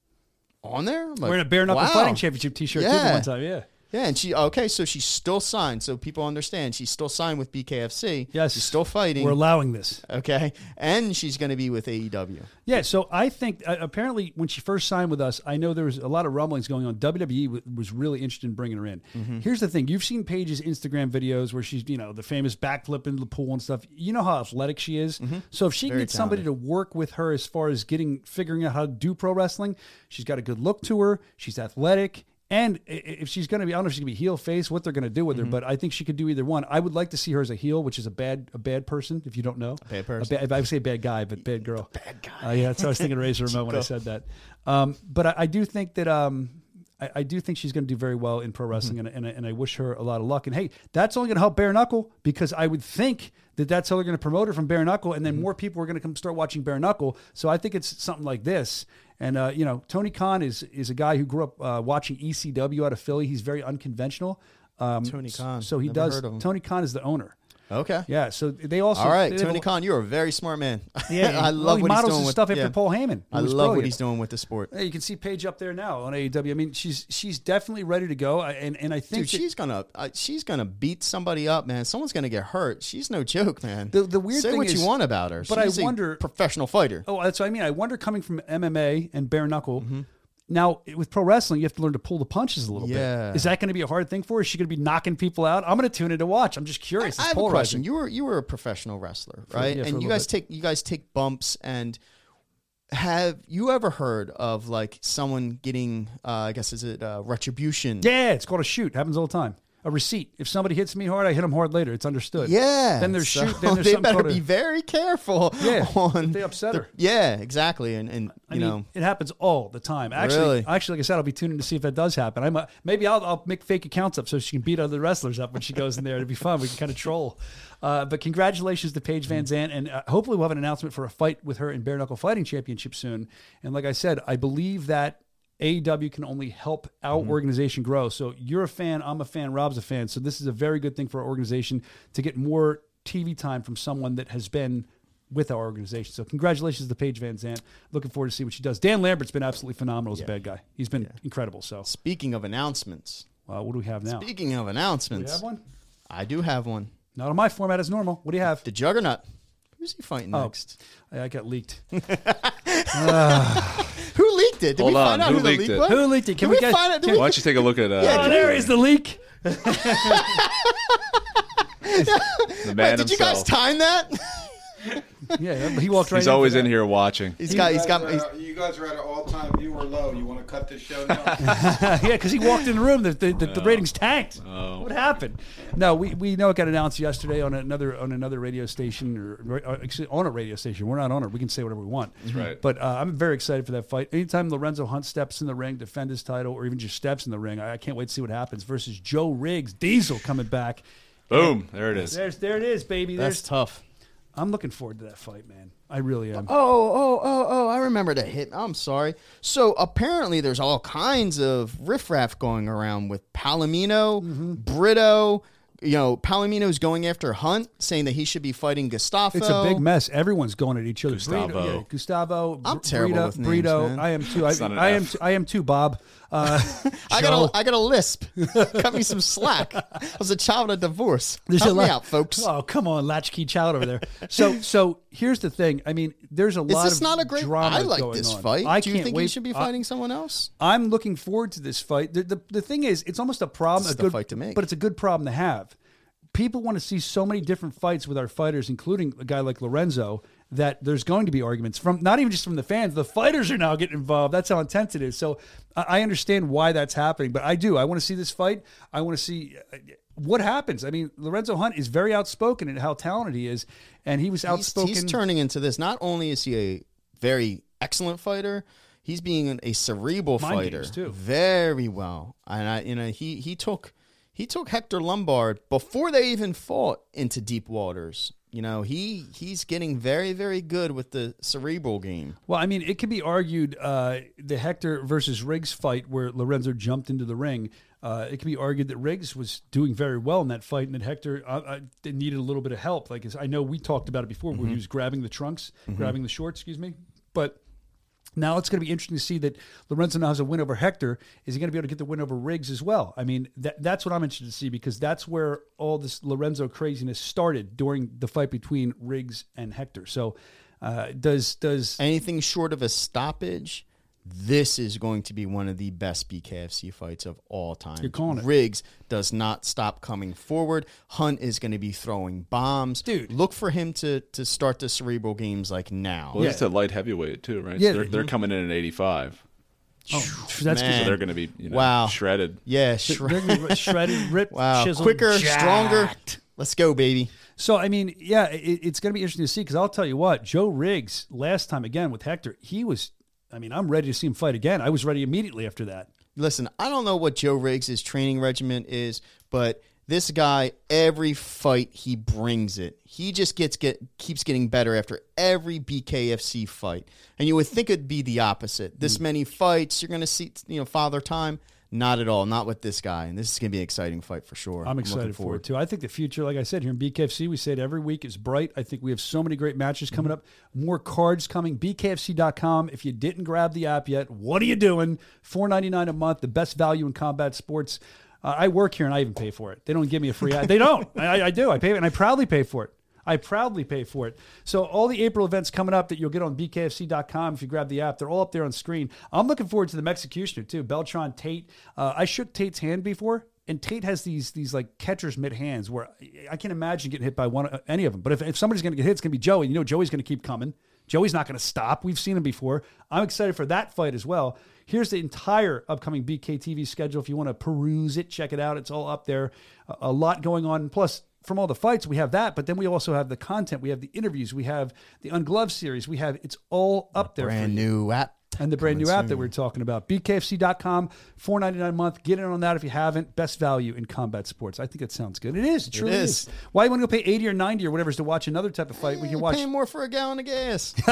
on there. I'm like, Wearing a bare knuckle wow. fighting championship T-shirt too. Yeah. One time, yeah. Yeah, and she okay, so she's still signed. So people understand she's still signed with BKFC. Yes, she's still fighting. We're allowing this. okay, and she's going to be with AEW. Yeah, so I think uh, apparently when she first signed with us, I know there was a lot of rumblings going on. WWE w- was really interested in bringing her in. Mm-hmm. Here's the thing: you've seen Paige's Instagram videos where she's, you know, the famous backflip into the pool and stuff. You know how athletic she is. So if she can Mm-hmm. Get somebody to work with her as far as getting figuring out how to do pro wrestling, she's got a good look to her. She's athletic. And if she's going to be, I don't know if she's going to be heel face, what they're going to do with Mm-hmm. her, but I think she could do either one. I would like to see her as a heel, which is a bad a bad person. If you don't know, bad person. A bad, I would say bad guy, but bad girl. Bad guy. Uh, yeah, that's what I was thinking. of Razor Ramon when I said that. Um, but I, I do think that. Um, I, I do think she's going to do very well in pro wrestling, Mm-hmm. and, and, I- and I wish her a lot of luck. And hey, that's only going to help Bare Knuckle because I would think that that's how they're going to promote her from Bare Knuckle, and then Mm-hmm. more people are going to come start watching Bare Knuckle. So I think it's something like this. And uh, you know, Tony Khan is is a guy who grew up uh, watching ECW out of Philly. He's very unconventional. Um, Tony Khan. So he Never does. heard of him. Tony Khan is the owner. Okay. Yeah. So they also. All right, Tony Khan, you're a very smart man. Yeah, I well, love he what he's models doing with stuff after yeah. Paul Heyman. I love what he's doing with the sport. Yeah, you can see Paige up there now on AEW. I mean, she's she's definitely ready to go, and and I think Dude, that- she's gonna uh, she's gonna beat somebody up, man. Someone's gonna get hurt. She's no joke, man. The- the weird Say thing what is- you want about her, but I She's a wonder- professional fighter. Oh, that's what I mean. I wonder coming from MMA and bare knuckle. Mm-hmm. Now with pro wrestling, you have to learn to pull the punches a little Yeah. bit. Is that going to be a hard thing for her? Is she going to be knocking people out? I'm going to tune in to watch. I'm just curious. I It's have a question. You were you were a professional wrestler, right? for a and you guys bit. take you guys take bumps and have you ever heard of like someone getting uh, I guess is it uh, retribution? Yeah, it's called a shoot. Happens all the time. A receipt. If somebody hits me hard, I hit them hard later. It's understood. Yeah. Then there's So shoot. Then there's they better be very careful. Yeah, on they upset the- her. Yeah, exactly. And and you I mean, know, it happens all the time. Actually, Really? actually, like I said, I'll be tuning to see if that does happen. I'm maybe I'll, I'll make fake accounts up so she can beat other wrestlers up when she goes in there. It'd be fun. We can kind of troll. Uh, but congratulations to Paige Van Zant, and uh, hopefully we'll have an announcement for a fight with her in Bare Knuckle Fighting Championship soon. And like I said, I believe that. AEW can only help our Mm-hmm. organization grow. So you're a fan, I'm a fan, Rob's a fan. So this is a very good thing for our organization to get more TV time from someone that has been with our organization. So congratulations to Paige Van Zant. Looking forward to see what she does. Dan Lambert's been absolutely phenomenal as a bad guy. He's been incredible. So speaking of announcements, uh, what do we have now? speaking of Do announcements, have one? I do have one. Not on my format as normal. What do you have? The Juggernaut. Who's he fighting Oh. next? I got leaked. Who leaked it? Did Hold we on, out who who, the leaked leak it? was? Who leaked it? Can Can we, we get- find out? can Did Why don't you take a look at uh, oh, there is the leak. the man Wait, did you guys himself? time that? Yeah, he walked right. He's always in here watching. he's got. He's got. He's, you guys are at an all-time viewer low. You want to cut this show down? yeah, because he walked in the room. The, the, the, the ratings tanked. What happened? No, we, we know it got announced yesterday on another on another radio station or, or actually on a radio station. We're not on it. We can say whatever we want. That's right. But uh, I'm very excited for that fight. Anytime Lorenzo Hunt steps in the ring, defend his title, or even just steps in the ring, I, I can't wait to see what happens. Versus Joe Riggs, Diesel coming back. Boom! There it is. There's there it is, baby. that's tough. I'm looking forward to that fight, man. I really am. Oh, oh, oh, oh! I remember the hit. I'm sorry. So apparently, there's all kinds of riffraff going around with Palomino, Mm-hmm. Brito. You know, Palomino's going after Hunt, saying that he should be fighting Gustavo. It's a big mess. Everyone's going at each other. Gustavo. Brito, yeah, Gustavo. I'm Br- terrible Brito, with names, Brito. man. I am too. I, It's not an I am. Too, I am too, Bob. Uh, I got a, I got a lisp. Cut me some slack. I was a child of divorce. There's Help a me out, folks. Oh, come on, latchkey child over there. So, so here's the thing. I mean, there's a Is lot this of not a great? drama I like this on. fight. I Do you think wait. he should be I- fighting someone else? I'm looking forward to this fight. The, the, the thing is, it's almost a problem. This a good fight to make. but it's a good problem to have. People want to see so many different fights with our fighters, including a guy like Lorenzo, that there's going to be arguments from not even just from the fans. The fighters are now getting involved. That's how intense it is. So I understand why that's happening, but I do. I want to see this fight. I want to see uh, what happens. I mean, Lorenzo Hunt is very outspoken and how talented he is, and he was outspoken. he's turning into this. Not only is he a very excellent fighter, he's being a cerebral Mind fighter too. very well. And I, you know, he he took he took Hector Lombard before they even fought into deep waters. You know, he he's getting very very good with the cerebral game. Well, I mean, it could be argued uh, the Hector versus Riggs fight where Lorenzo jumped into the ring. Uh, it could be argued that Riggs was doing very well in that fight, and that Hector uh, uh, needed a little bit of help. Like I know we talked about it before, where he was grabbing the trunks, grabbing the shorts. Excuse me, but. Now it's going to be interesting to see that Lorenzo now has a win over Hector. Is he going to be able to get the win over Riggs as well? I mean, that, that's what I'm interested to see because that's where all this Lorenzo craziness started during the fight between Riggs and Hector. So, uh, does does Anything short of a stoppage, this is going to be one of the best BKFC fights of all time. You're calling it. Riggs does not stop coming forward. Hunt is going to be throwing bombs. Dude. look for him to to start the cerebral games like now. Well, it's a light heavyweight too, right? Yeah. they're, they're coming in at 85. that's Man. So they're going to be you know, Wow. shredded. Yeah, They're shred- gonna be shredded, ripped, wow, chiseled, quicker, jacked. stronger. Let's go, baby. So I mean, yeah, it, it's going to be interesting to see because I'll tell you what, Joe Riggs last time again with Hector, he was. I mean, I'm ready to see him fight again. I was ready immediately after that. Listen, I don't know what Joe Riggs' training regimen is, but this guy, every fight he brings it. He just gets get keeps getting better after every BKFC fight. And you would think it'd be the opposite. This mm. many fights, you're going to see, you know, father time. Not at all. Not with this guy. And this is going to be an exciting fight for sure. I'm excited for it too. I think the future, like I said here in BKFC, we say it every week is bright. I think we have so many great matches coming up. More cards coming. BKFC.com. If you didn't grab the app yet, what are you doing? $4.99 a month, the best value in combat sports. Uh, I work here and I even pay for it. They don't give me a free app. They don't. I, I do. I pay and I proudly pay for it. I proudly pay for it. So all the April events coming up that you'll get on bkfc.com if you grab the app, they're all up there on screen. I'm looking forward to the Executioner too. Beltran Tate. Uh, I shook Tate's hand before, and Tate has these these like catcher's mitt hands where I can't imagine getting hit by one uh, any of them. But if, if somebody's going to get hit, it's going to be Joey. You know, Joey's going to keep coming. Joey's not going to stop. We've seen him before. I'm excited for that fight as well. Here's the entire upcoming BKTV schedule. If you want to peruse it, check it out. It's all up there. A, a lot going on. Plus, from all the fights, we have that, but then we also have the content. We have the interviews. We have the Ungloved series. We have it's all up there. for Brand you. new app. And the brand new Coming app that we are talking about. BKFC.com, four ninety nine a month. Get in on that if you haven't. Best value in combat sports. I think it sounds good. It is. It truly is. is. Why you want to go pay 80 or 90 or whatever is to watch another type of fight? We can eh, watch Paying more for a gallon of gas.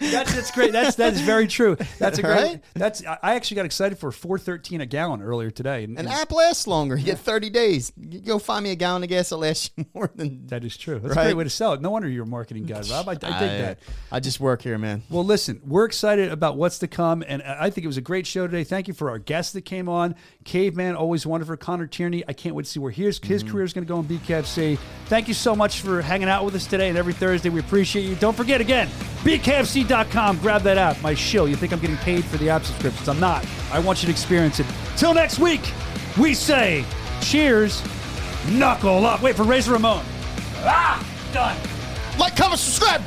That's, that's great. That's that is very true. That's a great. Right? That's I I actually got excited for four thirteen a gallon earlier today. And, An and app lasts longer. You get 30 days. You go find me a gallon of gas that lasts you more than. that is true. That's a great way to sell it. No wonder you're a marketing guy, Rob. I, I dig uh, that. I just work here, man. Well, listen, we're excited about what's to come, and I think it was a great show today. Thank you for our guests that came on. Caveman, always wonderful. Connor Tierney, I can't wait to see where his, his career is going to go in BKFC. Thank you so much for hanging out with us today and every Thursday. We appreciate you. Don't forget, again, BKFC.com. Grab that app, my show. You think I'm getting paid for the app subscriptions? I'm not. I want you to experience it. Till next week, we say cheers, knuckle up. Wait for Razor Ramon. Ah, done. Like, comment, subscribe.